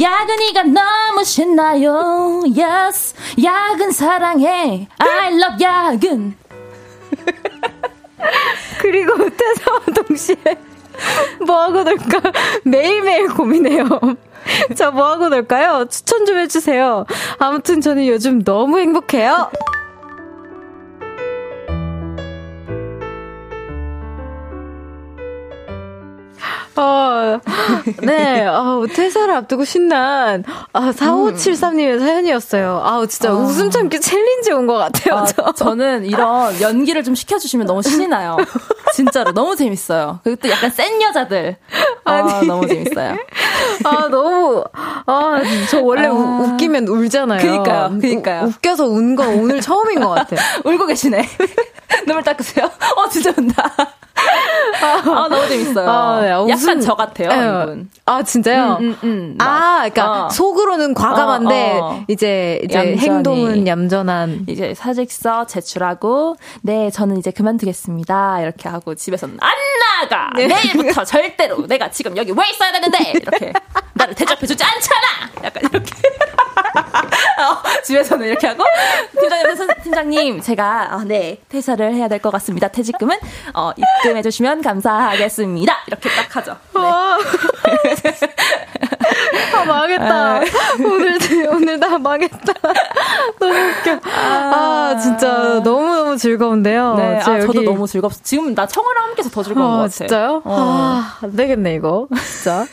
야근이가 너무 신나요. Yes. 야근 사랑해. I love 야근. 그리고 퇴사와 동시에 뭐하고 놀까 매일매일 고민해요. 저 뭐하고 놀까요? 추천 좀 해주세요. 아무튼 저는 요즘 너무 행복해요. 어, 네, 어, 퇴사를 앞두고 신난, 아, 4573님의 사연이었어요. 아우, 진짜 아. 웃음 참기 challenge 온 것 같아요, 아, 저. 저는 이런 연기를 좀 시켜주시면 너무 신이 나요. 진짜로. 너무 재밌어요. 그리고 또 약간 센 여자들. 아, 아니, 너무 재밌어요. 아, 너무, 아, 저 원래 아. 우, 웃기면 울잖아요. 그니까요, 그니까요. 우, 웃겨서 운 건 오늘 처음인 것 같아요. 울고 계시네. 눈물 닦으세요. 어, 진짜 운다. 아, 너무 재밌어요. 아, 네. 약간 저 같아요, 네. 이분. 아, 진짜요? 음, 음, 음. 아, 그러니까 어. 속으로는 과감한데 어, 어. 이제 이제 얌전히. 행동은 얌전한. 이제 사직서 제출하고 네, 저는 이제 그만두겠습니다. 이렇게 하고 집에서는 안 나가. 네. 내일부터 절대로 내가 지금 여기 왜 있어야 되는데 이렇게 나를 대접해주지 않잖아. 약간 이렇게. 어, 집에서는 이렇게 하고 팀장님, 팀장님 제가 어, 네 퇴사를 해야 될 것 같습니다. 퇴직금은 어, 입금해 주시면 감사하겠습니다. 이렇게 딱 하죠. 네. 아 망했다. 네. 오늘 오늘 다 망했다. 너무 웃겨. 아, 아 진짜 너무 너무 즐거운데요. 네, 아, 저도 너무 즐겁. 지금 나 청아랑 함께해서 더 즐거운 아, 것 같아요. 진짜요? 어. 아, 안 되겠네 이거 진짜.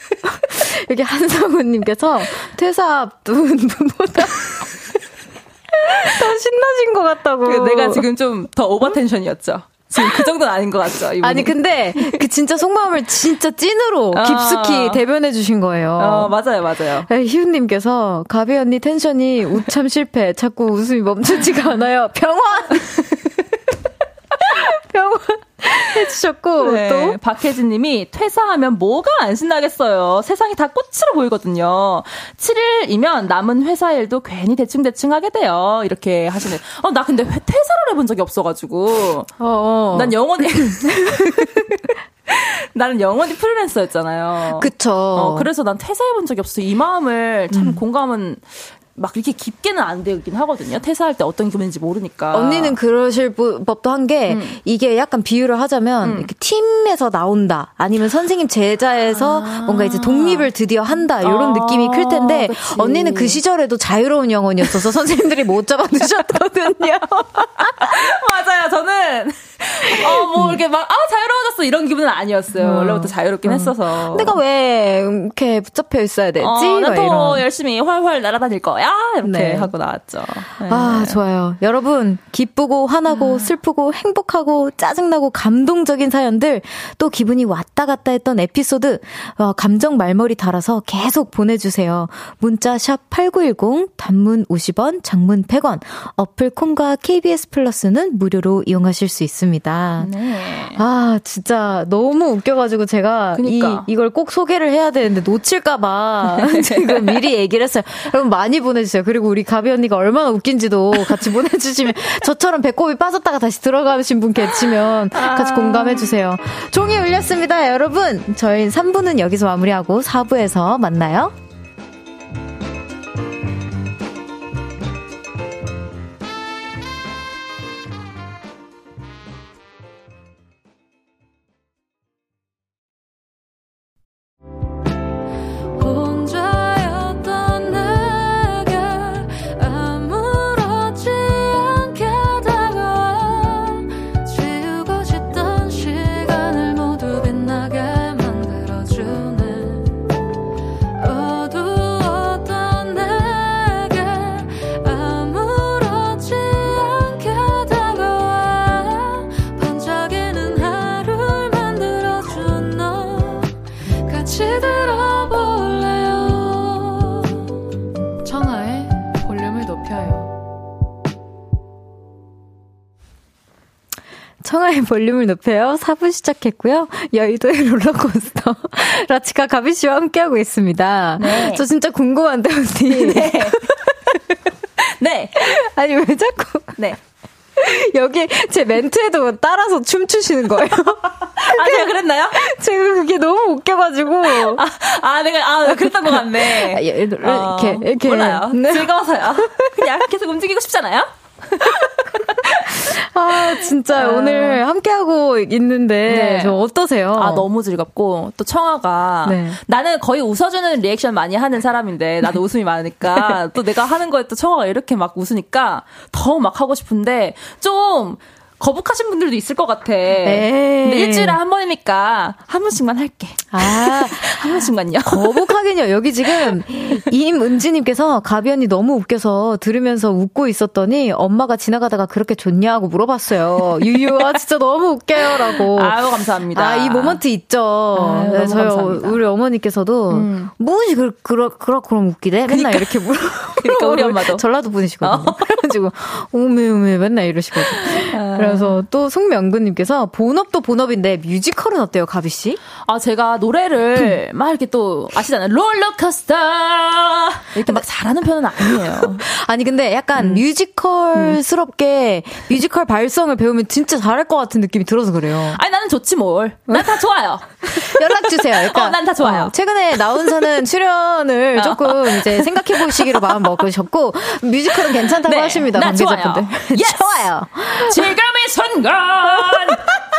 여기 한성우님께서 퇴사 앞둔 분보다 더 신나신 것 같다고. 그 내가 지금 좀 더 오버 텐션이었죠. 지금 그 정도는 아닌 것 같죠? 이분이. 아니 근데 그 진짜 속마음을 진짜 찐으로 아. 깊숙이 어. 대변해 주신 거예요. 어, 맞아요, 맞아요. 네, 희훈님께서 가비 언니 텐션이 우참 실패, 자꾸 웃음이 멈추지가 않아요. 병원. 병원 해주셨고 네, 또 박혜진님이 퇴사하면 뭐가 안 신나겠어요. 세상이 다 꽃으로 보이거든요. 7일이면 남은 회사 일도 괜히 대충 대충 하게 돼요. 이렇게 하시는. 어 나 근데 퇴사를 해본 적이 없어가지고 어, 어. 난 영원히 나는 영원히 프리랜서였잖아요. 그쵸. 어, 그래서 난 퇴사해본 적이 없어. 이 마음을 참 음. 공감은 막 이렇게 깊게는 안 되긴 하거든요. 퇴사할 때 어떤 기분인지 모르니까. 언니는 그러실 법도 한게 음. 이게 약간 비유를 하자면 음. 이렇게 팀에서 나온다. 아니면 선생님 제자에서 아. 뭔가 이제 독립을 드디어 한다. 이런 아. 느낌이 클 텐데 그치. 언니는 그 시절에도 자유로운 영혼이었어서 선생님들이 못 잡아두셨거든요. 맞아요. 저는 어, 뭐 이렇게 막, 아, 자유로워졌어. 이런 기분은 아니었어요. 음. 원래부터 자유롭긴 음. 했어서. 내가 왜 이렇게 붙잡혀 있어야 되지? 어, 나더 열심히 활활 날아다닐 거야. 이렇게 네. 하고 나왔죠. 네. 아, 좋아요. 여러분, 기쁘고, 화나고, 아. 슬프고, 행복하고, 짜증나고, 감동적인 사연들, 또 기분이 왔다 갔다 했던 에피소드, 어, 감정 말머리 달아서 계속 보내주세요. 문자 샵 8910, 단문 50원, 장문 100원, 어플 콩과 KBS 플러스는 무료로 이용하실 수 있습니다. 있습니다. 네. 아, 진짜 너무 웃겨가지고 제가 그러니까. 이, 이걸 꼭 소개를 해야 되는데 놓칠까봐 지금 미리 얘기를 했어요. 여러분 많이 보 내주세요. 그리고 우리 가비 언니가 얼마나 웃긴지도 같이 보내주시면 저처럼 배꼽이 빠졌다가 다시 들어가신 분 계시면 같이 공감해주세요. 종이 울렸습니다. 여러분, 저희 3부는 여기서 마무리하고 4부에서 만나요. 볼륨을 높여요. 4부 시작했고요. 여의도의 롤러코스터. 라치카 가비 씨와 함께하고 있습니다. 네. 저 진짜 궁금한데, 언니. 네. 네. 아니, 왜 자꾸. 네. 여기 제 멘트에도 따라서 춤추시는 거예요. 아, 제가 그랬나요? 제가 그게 너무 웃겨가지고. 아, 아 내가, 아, 그랬던 것 같네. 아, 예, 이렇게, 어, 이렇게. 몰라요. 네. 즐거워서요. 그냥 계속 움직이고 싶잖아요? 아, 진짜 아. 오늘 함께하고 있는데, 네. 저 어떠세요? 아, 너무 즐겁고, 또 청하가, 네. 나는 거의 웃어주는 리액션 많이 하는 사람인데, 나도 네. 웃음이 많으니까, 또 내가 하는 거에 또 청하가 이렇게 막 웃으니까, 더 막 하고 싶은데, 좀, 거북하신 분들도 있을 것 같아. 네. 근데 일주일에 한 번이니까 한 번씩만 할게. 아, 한 번씩만요. 거북하긴요. 여기 지금 임은지님께서 가비 언니 너무 웃겨서 들으면서 웃고 있었더니 엄마가 지나가다가 그렇게 좋냐고 물어봤어요. 유유, 아, 진짜 너무 웃겨요라고. 아유, 감사합니다. 아, 이 moment 있죠. 아유, 네, 저희 감사합니다. 우리 어머니께서도 음. 무엇이 그, 그, 그, 그럼 웃기대? 그러니까. 맨날 이렇게 물어. 그러니까 우리 엄마도. 전라도 분이시거든요. 어. 그래가지고, 오메, 오메, 맨날 이러시거든요. 아. 그래서 또 송명근님께서 본업도 본업인데 뮤지컬은 어때요, 가비 씨? 아 제가 노래를 막 이렇게 또 아시잖아요, 롤러코스터 이렇게 막 잘하는 편은 아니에요. 아니 근데 약간 음. 뮤지컬스럽게 음. 뮤지컬 발성을 배우면 진짜 잘할 것 같은 느낌이 들어서 그래요. 아니 나는 좋지 뭘. 난 다 좋아요. 연락 주세요. 그러니까 어, 난 다 좋아요. 어, 최근에 나온서는 출연을 어. 조금 이제 생각해 보시기로 마음 먹으셨고 뮤지컬은 괜찮다고 네, 하십니다. 관계자분들. yes. 좋아요. 지금 이 순간,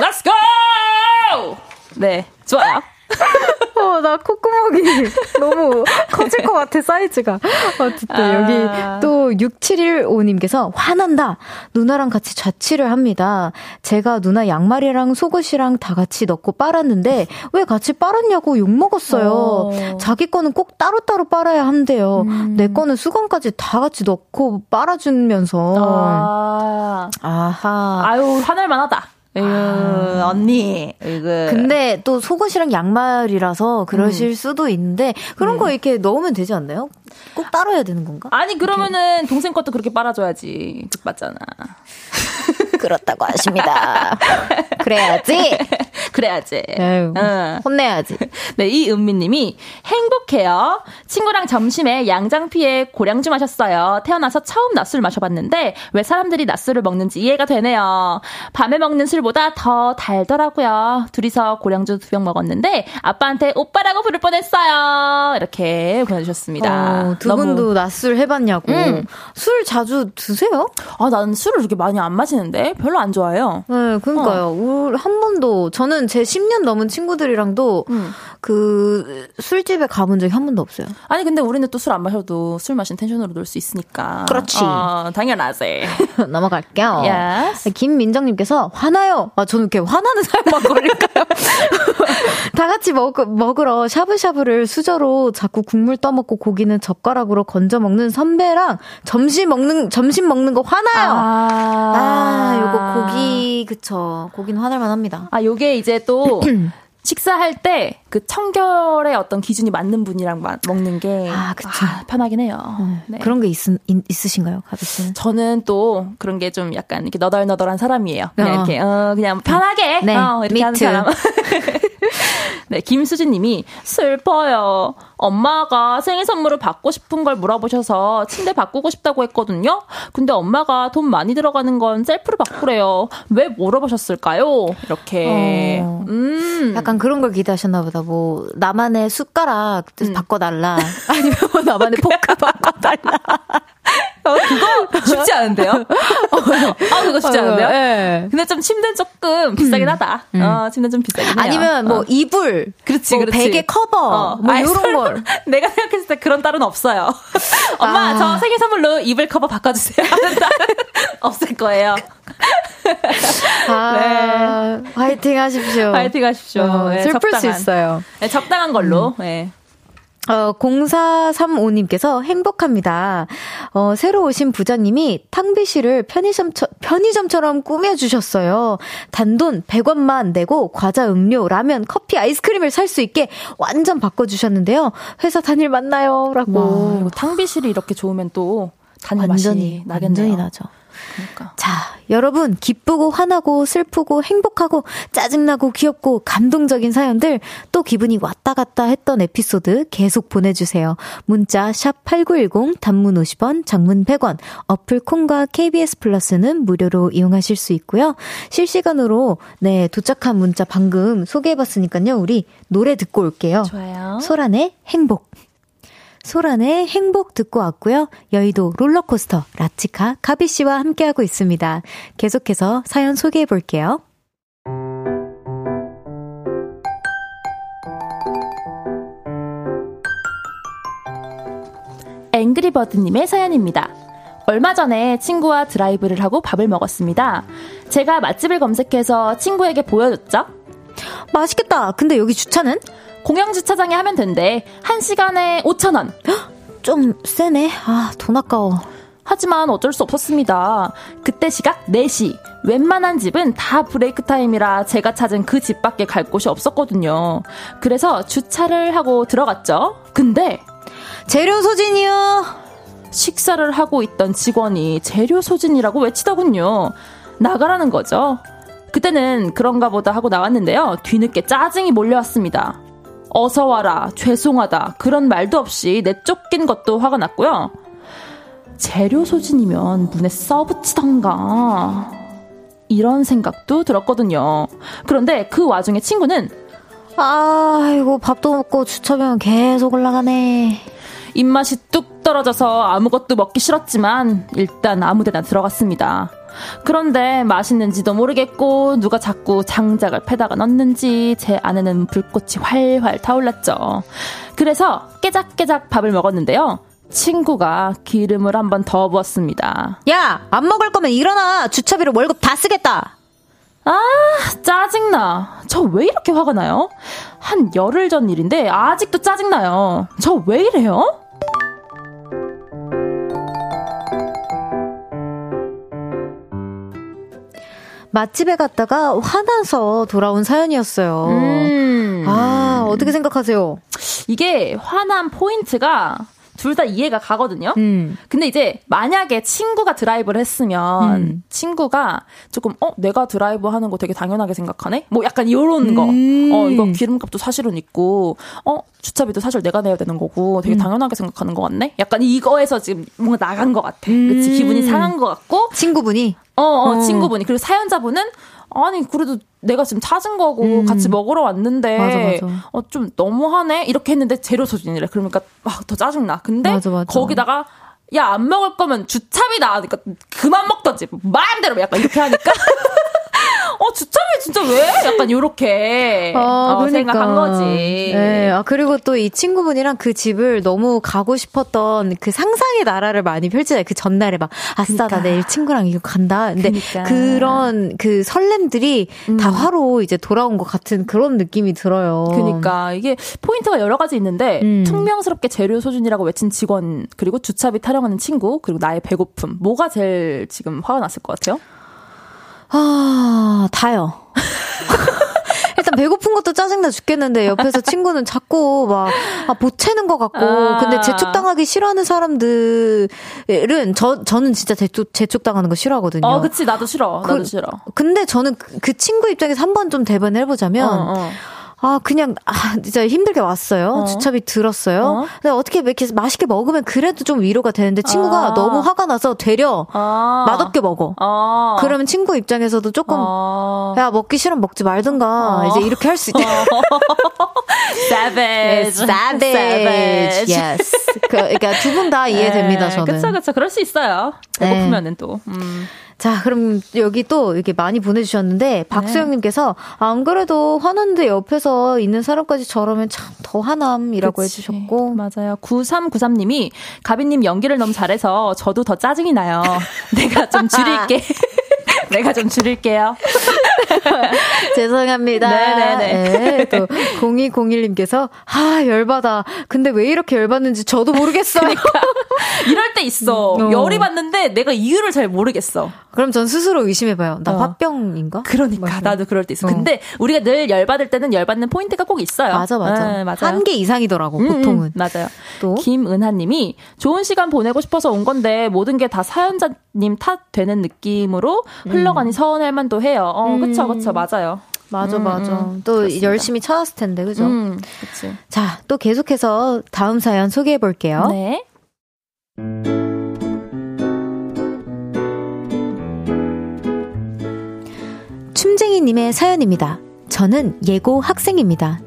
let's go. 네, 좋아요. 어, 나 콧구멍이 너무 커질 것 같아, 사이즈가. 어쨌든 아. 여기 또 6715님께서 화난다. 누나랑 같이 자취를 합니다. 제가 누나 양말이랑 속옷이랑 다 같이 넣고 빨았는데 왜 같이 빨았냐고 욕먹었어요. 어. 자기 거는 꼭 따로따로 빨아야 한대요. 음. 내 거는 수건까지 다 같이 넣고 빨아주면서. 아. 아하. 아유, 화날만 하다. 으, 아. 언니, 으그. 근데 또 속옷이랑 양말이라서 그러실 음. 수도 있는데 그런 음. 거 이렇게 넣으면 되지 않나요? 꼭 따로 해야 되는 건가? 아니 그러면은 이렇게. 동생 것도 그렇게 빨아줘야지. 맞잖아. 그렇다고 하십니다. 그래야지. 그래야지. 에휴, 응. 혼내야지. 네, 이은미님이 행복해요. 친구랑 점심에 양장피에 고량주 마셨어요. 태어나서 처음 낮술 마셔봤는데 왜 사람들이 낮술을 먹는지 이해가 되네요. 밤에 먹는 술보다 더 달더라고요. 둘이서 고량주 두 병 먹었는데 아빠한테 오빠라고 부를 뻔했어요. 이렇게 보내주셨습니다. 어, 두. 분도 낮술 해봤냐고. 음. 술 자주 드세요? 아, 나는 술을 그렇게 많이 안 마시는데 별로 안 좋아해요. 네, 그러니까요. 어. 한 번도 저는 제 10년 넘은 친구들이랑도 음. 그 술집에 가본 적이 한 번도 없어요. 아니 근데 우리는 또 술 안 마셔도 술 마신 텐션으로 놀 수 있으니까. 그렇지. 어, 당연하지. 넘어갈게요. Yes. 김민정님께서 화나요. 아 저는 이렇게 화나는 사람만 걸릴까요? 다 같이 먹, 먹으러 샤브샤브를 수저로 자꾸 국물 떠먹고 고기는 젓가락으로 건져 먹는 선배랑 점심 먹는 점심 먹는 거 화나요. 아, 아 요거 고기 그쵸. 고기는 화날만 합니다. 아 요게 이제 또 식사할 때 그 청결의 어떤 기준이 맞는 분이랑 먹는 게 아. 아, 편하긴 해요. 음, 네. 그런 게 있, 있으신가요, 가비 씨는? 저는 또 그런 게 좀 약간 이렇게 너덜너덜한 사람이에요. 그냥 어. 이렇게 어 그냥 편하게 네, 어, 이렇게 하는 사람. 네, 김수진 님이 슬퍼요. 엄마가 생일 선물을 받고 싶은 걸 물어보셔서 침대 바꾸고 싶다고 했거든요. 근데 엄마가 돈 많이 들어가는 건 셀프로 바꾸래요. 왜 물어보셨을까요? 이렇게. 어, 음. 약간 그런 걸 기대하셨나 보다. 뭐 나만의 숟가락 음. 바꿔달라. 아니면 뭐 나만의 포크 바꿔달라. 어, 그거 쉽지 않은데요? 어, 아, 그거 쉽지 않은데요? 네. 근데 좀 침대 조금 비싸긴 음. 하다. 음. 어, 침대 좀 비싸긴 해요. 아니면 뭐 어. 이불, 그렇지, 뭐 그렇지. 베개 커버, 어. 뭐 이런 걸. 내가 생각했을 때 그런 딸은 없어요. 엄마, 아. 저 생일 선물로 이불 커버 바꿔주세요. 하는 딸은 없을 거예요. 아, 네. 화이팅 하십시오. 화이팅 하십시오. 어, 네, 슬플 적당한, 수 있어요. 네, 적당한 걸로. 음. 네. 어, 0435님께서 행복합니다. 어, 새로 오신 부장님이 탕비 씨를 편의점, 편의점처럼 꾸며주셨어요. 단돈 100원만 내고 과자, 음료, 라면, 커피, 아이스크림을 살 수 있게 완전 바꿔주셨는데요. 회사 다닐 맞나요? 라고. 와, 탕비실이 이렇게 좋으면 또 다닐 완전히, 맛이 나겠네요. 완전히 나죠. 그러니까. 자, 여러분 기쁘고 화나고 슬프고 행복하고 짜증나고 귀엽고 감동적인 사연들 또 기분이 왔다 갔다 했던 에피소드 계속 보내주세요. 문자 샵 #8910 단문 50원, 장문 100원. 어플 콩과 KBS 플러스는 무료로 이용하실 수 있고요. 실시간으로 네 도착한 문자 방금 소개해봤으니까요. 우리 노래 듣고 올게요. 좋아요. 소란의 행복. 소란의 행복 듣고 왔고요. 여의도 롤러코스터 라치카 가비 씨와 함께하고 있습니다. 계속해서 사연 소개해 볼게요. 앵그리버드님의 사연입니다. 얼마 전에 친구와 드라이브를 하고 밥을 먹었습니다. 제가 맛집을 검색해서 친구에게 보여줬죠. 맛있겠다. 근데 여기 주차는? 공영주차장에 하면 된대. 1시간에 5천원. 좀 세네. 아, 돈 아까워. 하지만 어쩔 수 없었습니다. 그때 시각 4시. 웬만한 집은 다 브레이크 타임이라 제가 찾은 그 집 밖에 갈 곳이 없었거든요. 그래서 주차를 하고 들어갔죠. 근데 재료 소진이요. 식사를 하고 있던 직원이 재료 소진이라고 외치더군요. 나가라는 거죠. 그때는 그런가 보다 하고 나왔는데요. 뒤늦게 짜증이 몰려왔습니다. 어서 와라, 죄송하다, 그런 말도 없이 내쫓긴 것도 화가 났고요. 재료 소진이면 문에 써붙이던가. 이런 생각도 들었거든요. 그런데 그 와중에 친구는 아이고 밥도 먹고 주차비면 계속 올라가네. 입맛이 뚝 떨어져서 아무것도 먹기 싫었지만 일단 아무데나 들어갔습니다. 그런데 맛있는지도 모르겠고 누가 자꾸 장작을 패다가 넣는지 제 안에는 불꽃이 활활 타올랐죠. 그래서 깨작깨작 밥을 먹었는데요. 친구가 기름을 한 번 더 부었습니다. 야, 안 먹을 거면 일어나. 주차비로 월급 다 쓰겠다. 아, 짜증나. 저 왜 이렇게 화가 나요? 한 열흘 전 일인데 아직도 짜증나요. 저 왜 이래요? 맛집에 갔다가 화나서 돌아온 사연이었어요. 음. 아, 어떻게 생각하세요? 이게 화난 포인트가 둘 다 이해가 가거든요. 음. 근데 이제 만약에 친구가 드라이브를 했으면 음. 친구가 조금 어 내가 드라이브 하는 거 되게 당연하게 생각하네. 뭐 약간 이런 거. 음. 어 이거 기름값도 사실은 있고 어 주차비도 사실 내가 내야 되는 거고 되게 음. 당연하게 생각하는 것 같네. 약간 이거에서 지금 뭔가 나간 것 같아. 그치 기분이 음. 상한 것 같고 친구분이 어, 어, 어. 친구분이 그리고 사연자분은 아니 그래도 내가 지금 찾은 거고 음. 같이 먹으러 왔는데 맞아, 맞아. 어, 좀 너무하네? 이렇게 했는데 재료 소진이래. 그러니까 막 더 짜증나. 근데 맞아, 거기다가 야 안 먹을 거면 주차비 나니까 그만 먹던지. 마음대로 약간 이렇게 하니까 어, 주차비 진짜 왜? 약간 요렇게 아, 어, 그러니까. 생각한 거지. 네. 아, 그리고 또 이 친구분이랑 그 집을 너무 가고 싶었던 그 상상의 나라를 많이 펼치잖아요. 그 전날에 막, 아싸, 그러니까. 나 내일 친구랑 이거 간다. 근데 그러니까. 그런 그 설렘들이 음. 다 화로 이제 돌아온 것 같은 그런 느낌이 들어요. 그러니까 이게 포인트가 여러 가지 있는데, 음. 퉁명스럽게 재료 소진이라고 외친 직원, 그리고 주차비 타령하는 친구, 그리고 나의 배고픔. 뭐가 제일 지금 화가 났을 것 같아요? 아, 다요. 일단 배고픈 것도 짜증나 죽겠는데 옆에서 친구는 자꾸 막 아, 보채는 것 같고 아. 근데 재촉당하기 싫어하는 사람들은 저 저는 진짜 재촉 재촉당하는 거 싫어하거든요. 어, 그치 나도 싫어. 나도 그, 싫어. 근데 저는 그, 그 친구 입장에서 한번 좀 대변을 해보자면. 어, 어. 아, 그냥, 아, 진짜 힘들게 왔어요. 어. 주차비 들었어요. 어? 근데 어떻게 이렇게 맛있게 먹으면 그래도 좀 위로가 되는데 친구가 아. 너무 화가 나서 되려 아. 맛없게 먹어. 아. 그러면 친구 입장에서도 조금, 아. 야, 먹기 싫으면 먹지 말든가. 아. 이제 이렇게 할 수 있다. savage. savage. yes. 그, 그러니까 두 분 다 이해됩니다, 네, 저는. 그쵸, 그쵸. 그럴 수 있어요. 배고프면은 네. 또. 음. 자, 그럼 여기 또 이렇게 많이 보내주셨는데, 박수영님께서, 안 그래도 화났는데 옆에서 있는 사람까지 저러면 참 더 화남이라고 그치. 해주셨고. 맞아요. 9393님이, 가비님 연기를 너무 잘해서 저도 더 짜증이 나요. 내가 좀 줄일게. 내가 좀 줄일게요. 죄송합니다. 네네네. 네, 또 0201님께서 아 열받아. 근데 왜 이렇게 열받는지 저도 모르겠어요. 그러니까 이럴 때 있어. 어. 열이 받는데 내가 이유를 잘 모르겠어. 그럼 전 스스로 의심해봐요. 나 어. 화병인가? 그러니까 맞아. 나도 그럴 때 있어. 어. 근데 우리가 늘 열받을 때는 열받는 포인트가 꼭 있어요. 맞아 맞아. 네, 맞아. 한 개 이상이더라고 음, 음, 보통은. 맞아요. 또 김은하님이 좋은 시간 보내고 싶어서 온 건데 모든 게 다 사연자님 탓 되는 느낌으로 흘러가니 음. 서운할 만도 해요. 어, 그쵸 그쵸 맞아요. 맞아, 음, 맞아. 음, 또 그렇습니다. 열심히 찾았을 텐데, 그죠? 음, 그치. 자, 또 계속해서 다음 사연 소개해 볼게요. 네. 춤쟁이님의 사연입니다. 저는 예고 학생입니다.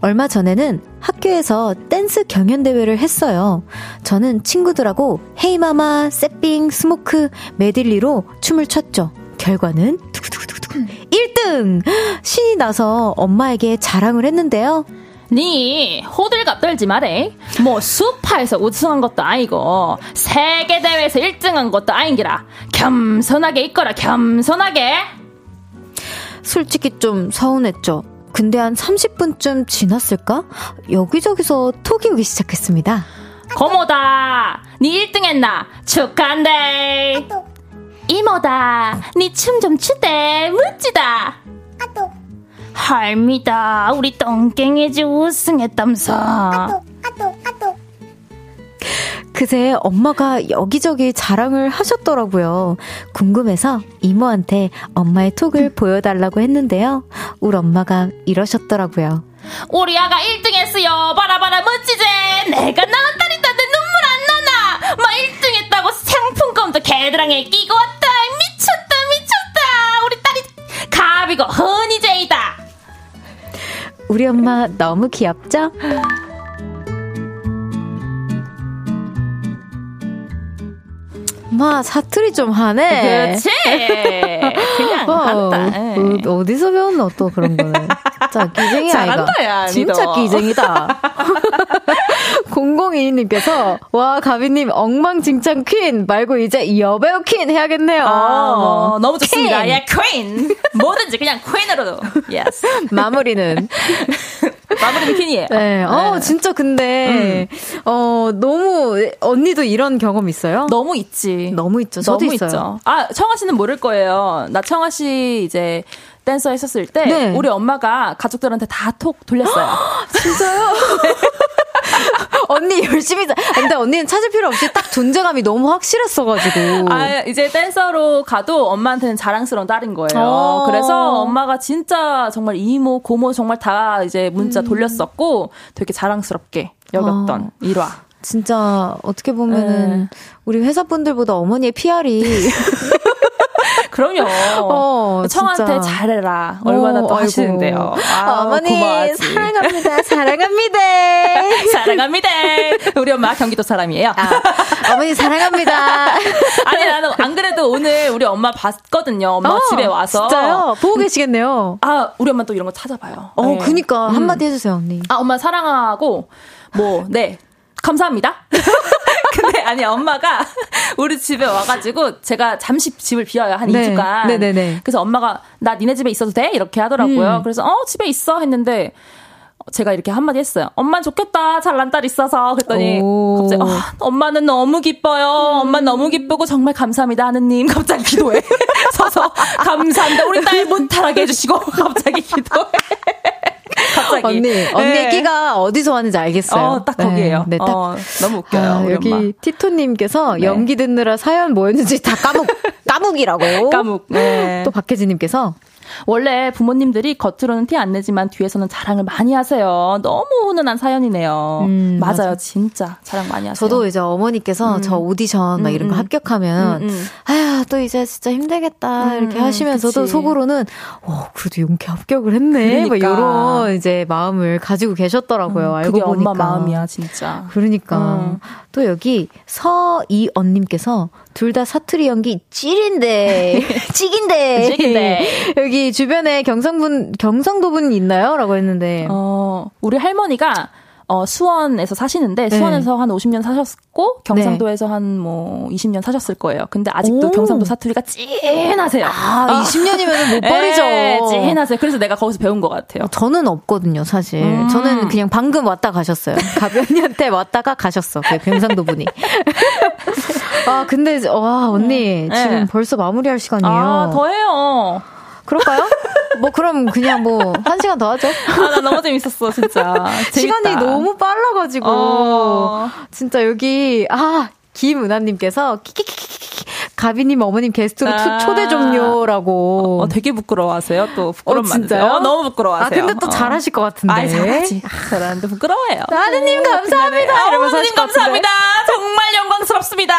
얼마 전에는 학교에서 댄스 경연대회를 했어요. 저는 친구들하고 Hey Mama, 세핑, Smoke, 메들리로 춤을 췄죠. 결과는 두구두구두구 1등! 신이 나서 엄마에게 자랑을 했는데요. 니 호들갑 떨지 말해. 뭐 스우파에서 우승한 것도 아니고 세계 대회에서 1등한 것도 아닌기라. 겸손하게 있거라 겸손하게. 솔직히 좀 서운했죠. 근데 한 30분쯤 지났을까? 여기저기서 톡이 오기 시작했습니다. 고모다! 니 1등 했나? 축하한데! 이모다! 니 춤 좀 추대! 멋지다! 할미다! 우리 똥깽이지 우승했담서! 그새 엄마가 여기저기 자랑을 하셨더라고요. 궁금해서 이모한테 엄마의 톡을 보여달라고 했는데요. 우리 엄마가 이러셨더라고요. 우리 아가 1등 했어요. 바라바라 멋지지? 내가 낳은 딸인데 눈물 안 나나? 막 1등 했다고 상품권도 개드랑에 끼고 왔다. 미쳤다, 미쳤다. 우리 딸이 갑이고 허니제이다. 우리 엄마 너무 귀엽죠? 마 사투리 좀 하네. 그렇지. 그냥 어, 한다. 어, 디서 배웠노 또 그런 거는. 자 기쟁이 잘한다, 야, 진짜 기쟁이다. 002님께서 와 가비님 엉망진창 퀸 말고 이제 여배우 퀸 해야겠네요. 어, 너무 좋습니다. 퀸. 예, 퀸. 뭐든지 그냥 퀸으로도. Yes. 마무리는 마무리는 퀸이에요. 네. 어, 네. 진짜 근데, 음. 어, 너무, 언니도 이런 경험 있어요? 너무 있지. 너무 있죠. 저도 너무 있어요. 있죠. 아, 청아 씨는 모를 거예요. 나 청아 씨 이제, 댄서 했었을 때 네. 우리 엄마가 가족들한테 다 톡 돌렸어요. 진짜요? 언니 열심히 근데 언니는 찾을 필요 없이 딱 존재감이 너무 확실했어가지고. 아 이제 댄서로 가도 엄마한테는 자랑스러운 딸인 거예요. 어. 그래서 엄마가 진짜 정말 이모 고모 정말 다 이제 문자 음. 돌렸었고 되게 자랑스럽게 여겼던 어. 일화. 진짜 어떻게 보면은 네. 우리 회사 분들보다 어머니의 PR이 그럼요. 어, 청한테 잘해라. 얼마나 또 어, 하시는데요. 아, 어머니 고마워하지. 사랑합니다. 사랑합니다. 사랑합니다. 우리 엄마 경기도 사람이에요. 아, 어머니 사랑합니다. 아니 나는 안 그래도 오늘 우리 엄마 봤거든요. 엄마 어, 집에 와서. 진짜요? 보고 계시겠네요. 아 우리 엄마 또 이런 거 찾아봐요. 어, 네. 그니까 음. 한마디 해주세요 언니. 아 엄마 사랑하고 뭐 네. 감사합니다. 근데 아니 엄마가 우리 집에 와가지고 제가 잠시 집을 비워요 한 네. 2주간. 네네네. 그래서 엄마가 나 니네 집에 있어도 돼 이렇게 하더라고요. 음. 그래서 어 집에 있어 했는데 제가 이렇게 한마디 했어요. 엄마 좋겠다. 잘난 딸 있어서. 그랬더니 오. 갑자기 어, 엄마는 너무 기뻐요. 엄마 너무 기쁘고 정말 감사합니다. 하느님. 갑자기 기도해. 서서 감사합니다. 우리 딸 못하게 해주시고 갑자기 기도해. 갑자기. 언니, 언니 네. 끼가 어디서 왔는지 알겠어요. 어, 딱 거기에요. 네, 네 딱. 어, 너무 웃겨요. 아, 여기. 티토님께서 네. 연기 듣느라 사연 뭐였는지 다 까묵, 까묵이라고. 까묵. 네. 또 박혜진님께서 원래 부모님들이 겉으로는 티 안 내지만 뒤에서는 자랑을 많이 하세요. 너무 훈훈한 사연이네요. 음, 맞아요. 맞아. 진짜 자랑 많이 하세요. 저도 이제 어머니께서 음. 저 오디션 막 음, 이런 거 음. 합격하면 음, 아야 또 이제 진짜 힘들겠다 이렇게 하시면서도 그치. 속으로는 어 그래도 용케 합격을 했네. 그러니까. 막 이런 이제 마음을 가지고 계셨더라고요. 알고 그게 보니까. 엄마 마음이야 진짜. 그러니까 또 여기 서이언님께서 둘 다 사투리 연기 찔인데 찌긴데 여기 주변에 경상분 경상도분 있나요? 라고 했는데 어 우리 할머니가 어, 수원에서 사시는데, 네. 수원에서 한 50년 사셨고, 경상도에서 네. 한뭐 20년 사셨을 거예요. 근데 아직도 오. 경상도 사투리가 찐하세요. 아, 아. 20년이면 못 버리죠. 네, 찐하세요. 그래서 내가 거기서 배운 것 같아요. 저는 없거든요, 사실. 음. 저는 그냥 방금 왔다 가셨어요. 가변이한테 왔다가 가셨어. 그 경상도 분이. 아, 근데, 와, 언니, 네. 지금 벌써 마무리할 시간이에요. 아, 더 해요. 그럴까요? 뭐 그럼 그냥 뭐 한 시간 더 하죠. 아, 나 너무 재밌었어, 진짜. 시간이 너무 빨라가지고. 어. 진짜 여기, 아, 김은하님께서 키키키키키 가비님 어머님 게스트로 아~ 초대 종료라고. 어, 되게 부끄러워하세요. 또 부끄러움 어, 진짜요? 어, 너무 부끄러워하세요. 아 근데 또 어. 잘하실 것 같은데. 아, 잘하지. 잘하는데 부끄러워요. 하느님 감사합니다. 아, 하느님 감사합니다. 정말 영광스럽습니다.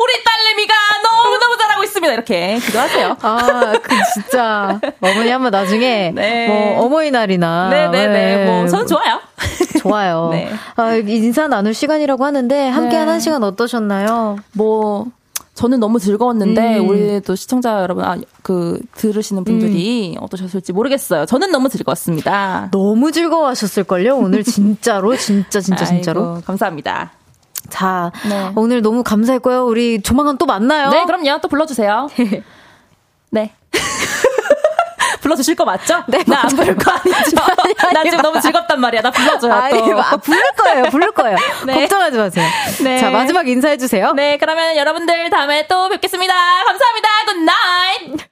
우리 딸내미가 너무 너무 잘하고 있습니다. 이렇게 기도하세요. 아, 그 진짜 어머니 한번 나중에 네. 뭐 어머니날이나 네네네. 네. 네. 뭐 저는 좋아요. 좋아요. 네. 아, 인사 나눌 시간이라고 하는데 함께한 네. 한 시간 어떠셨나요? 뭐 저는 너무 즐거웠는데 음. 우리 또 시청자 여러분 아, 그 들으시는 분들이 음. 어떠셨을지 모르겠어요. 저는 너무 즐거웠습니다. 너무 즐거워하셨을 걸요. 오늘 진짜로 진짜 진짜 진짜로 아이고, 감사합니다. 자 네. 오늘 너무 감사했고요. 우리 조만간 또 만나요. 네 그럼요. 또 불러주세요. 네. 불러주실 거 맞죠? 네. 나 안 부를 거 아니죠? 나 지금 너무 즐겁단 말이야. 나 불러줘요. 아니, 또. 아, 부를 거예요. 부를 거예요. 네. 걱정하지 마세요. 네. 자, 마지막 인사해주세요. 네, 그러면 여러분들 다음에 또 뵙겠습니다. 감사합니다. Good night!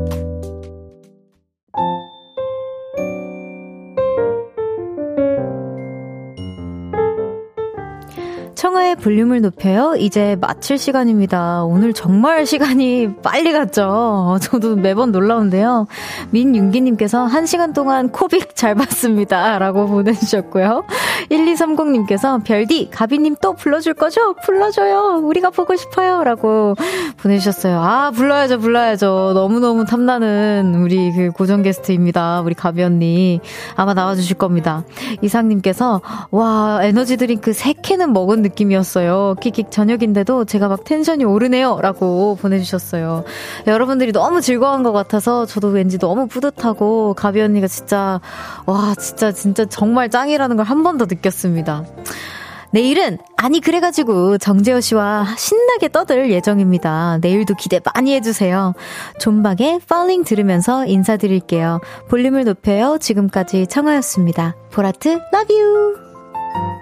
청하의 볼륨을 높여요. 이제 마칠 시간입니다. 오늘 정말 시간이 빨리 갔죠. 저도 매번 놀라운데요. 민윤기님께서 1시간 동안 코빅 잘 봤습니다. 라고 보내주셨고요. 1230님께서 별디, 가비님 또 불러줄 거죠? 불러줘요. 우리가 보고 싶어요. 라고 보내주셨어요. 아, 불러야죠, 불러야죠. 너무너무 탐나는 우리 그 고정 게스트입니다. 우리 가비 언니. 아마 나와주실 겁니다. 이상님께서, 와, 에너지 드링크 3캔은 먹은 느낌 느낌이었어요. 킥킥 저녁인데도 제가 막 텐션이 오르네요. 라고 보내주셨어요. 여러분들이 너무 즐거운 것 같아서 저도 왠지 너무 뿌듯하고 가비 언니가 진짜, 와, 진짜, 진짜 정말 짱이라는 걸 한 번 더 느꼈습니다. 내일은 아니 그래가지고 정재호 씨와 신나게 떠들 예정입니다. 내일도 기대 많이 해주세요. 존박의 Falling 들으면서 인사드릴게요. 볼륨을 높여요. 지금까지 청하였습니다. 보라트 love you.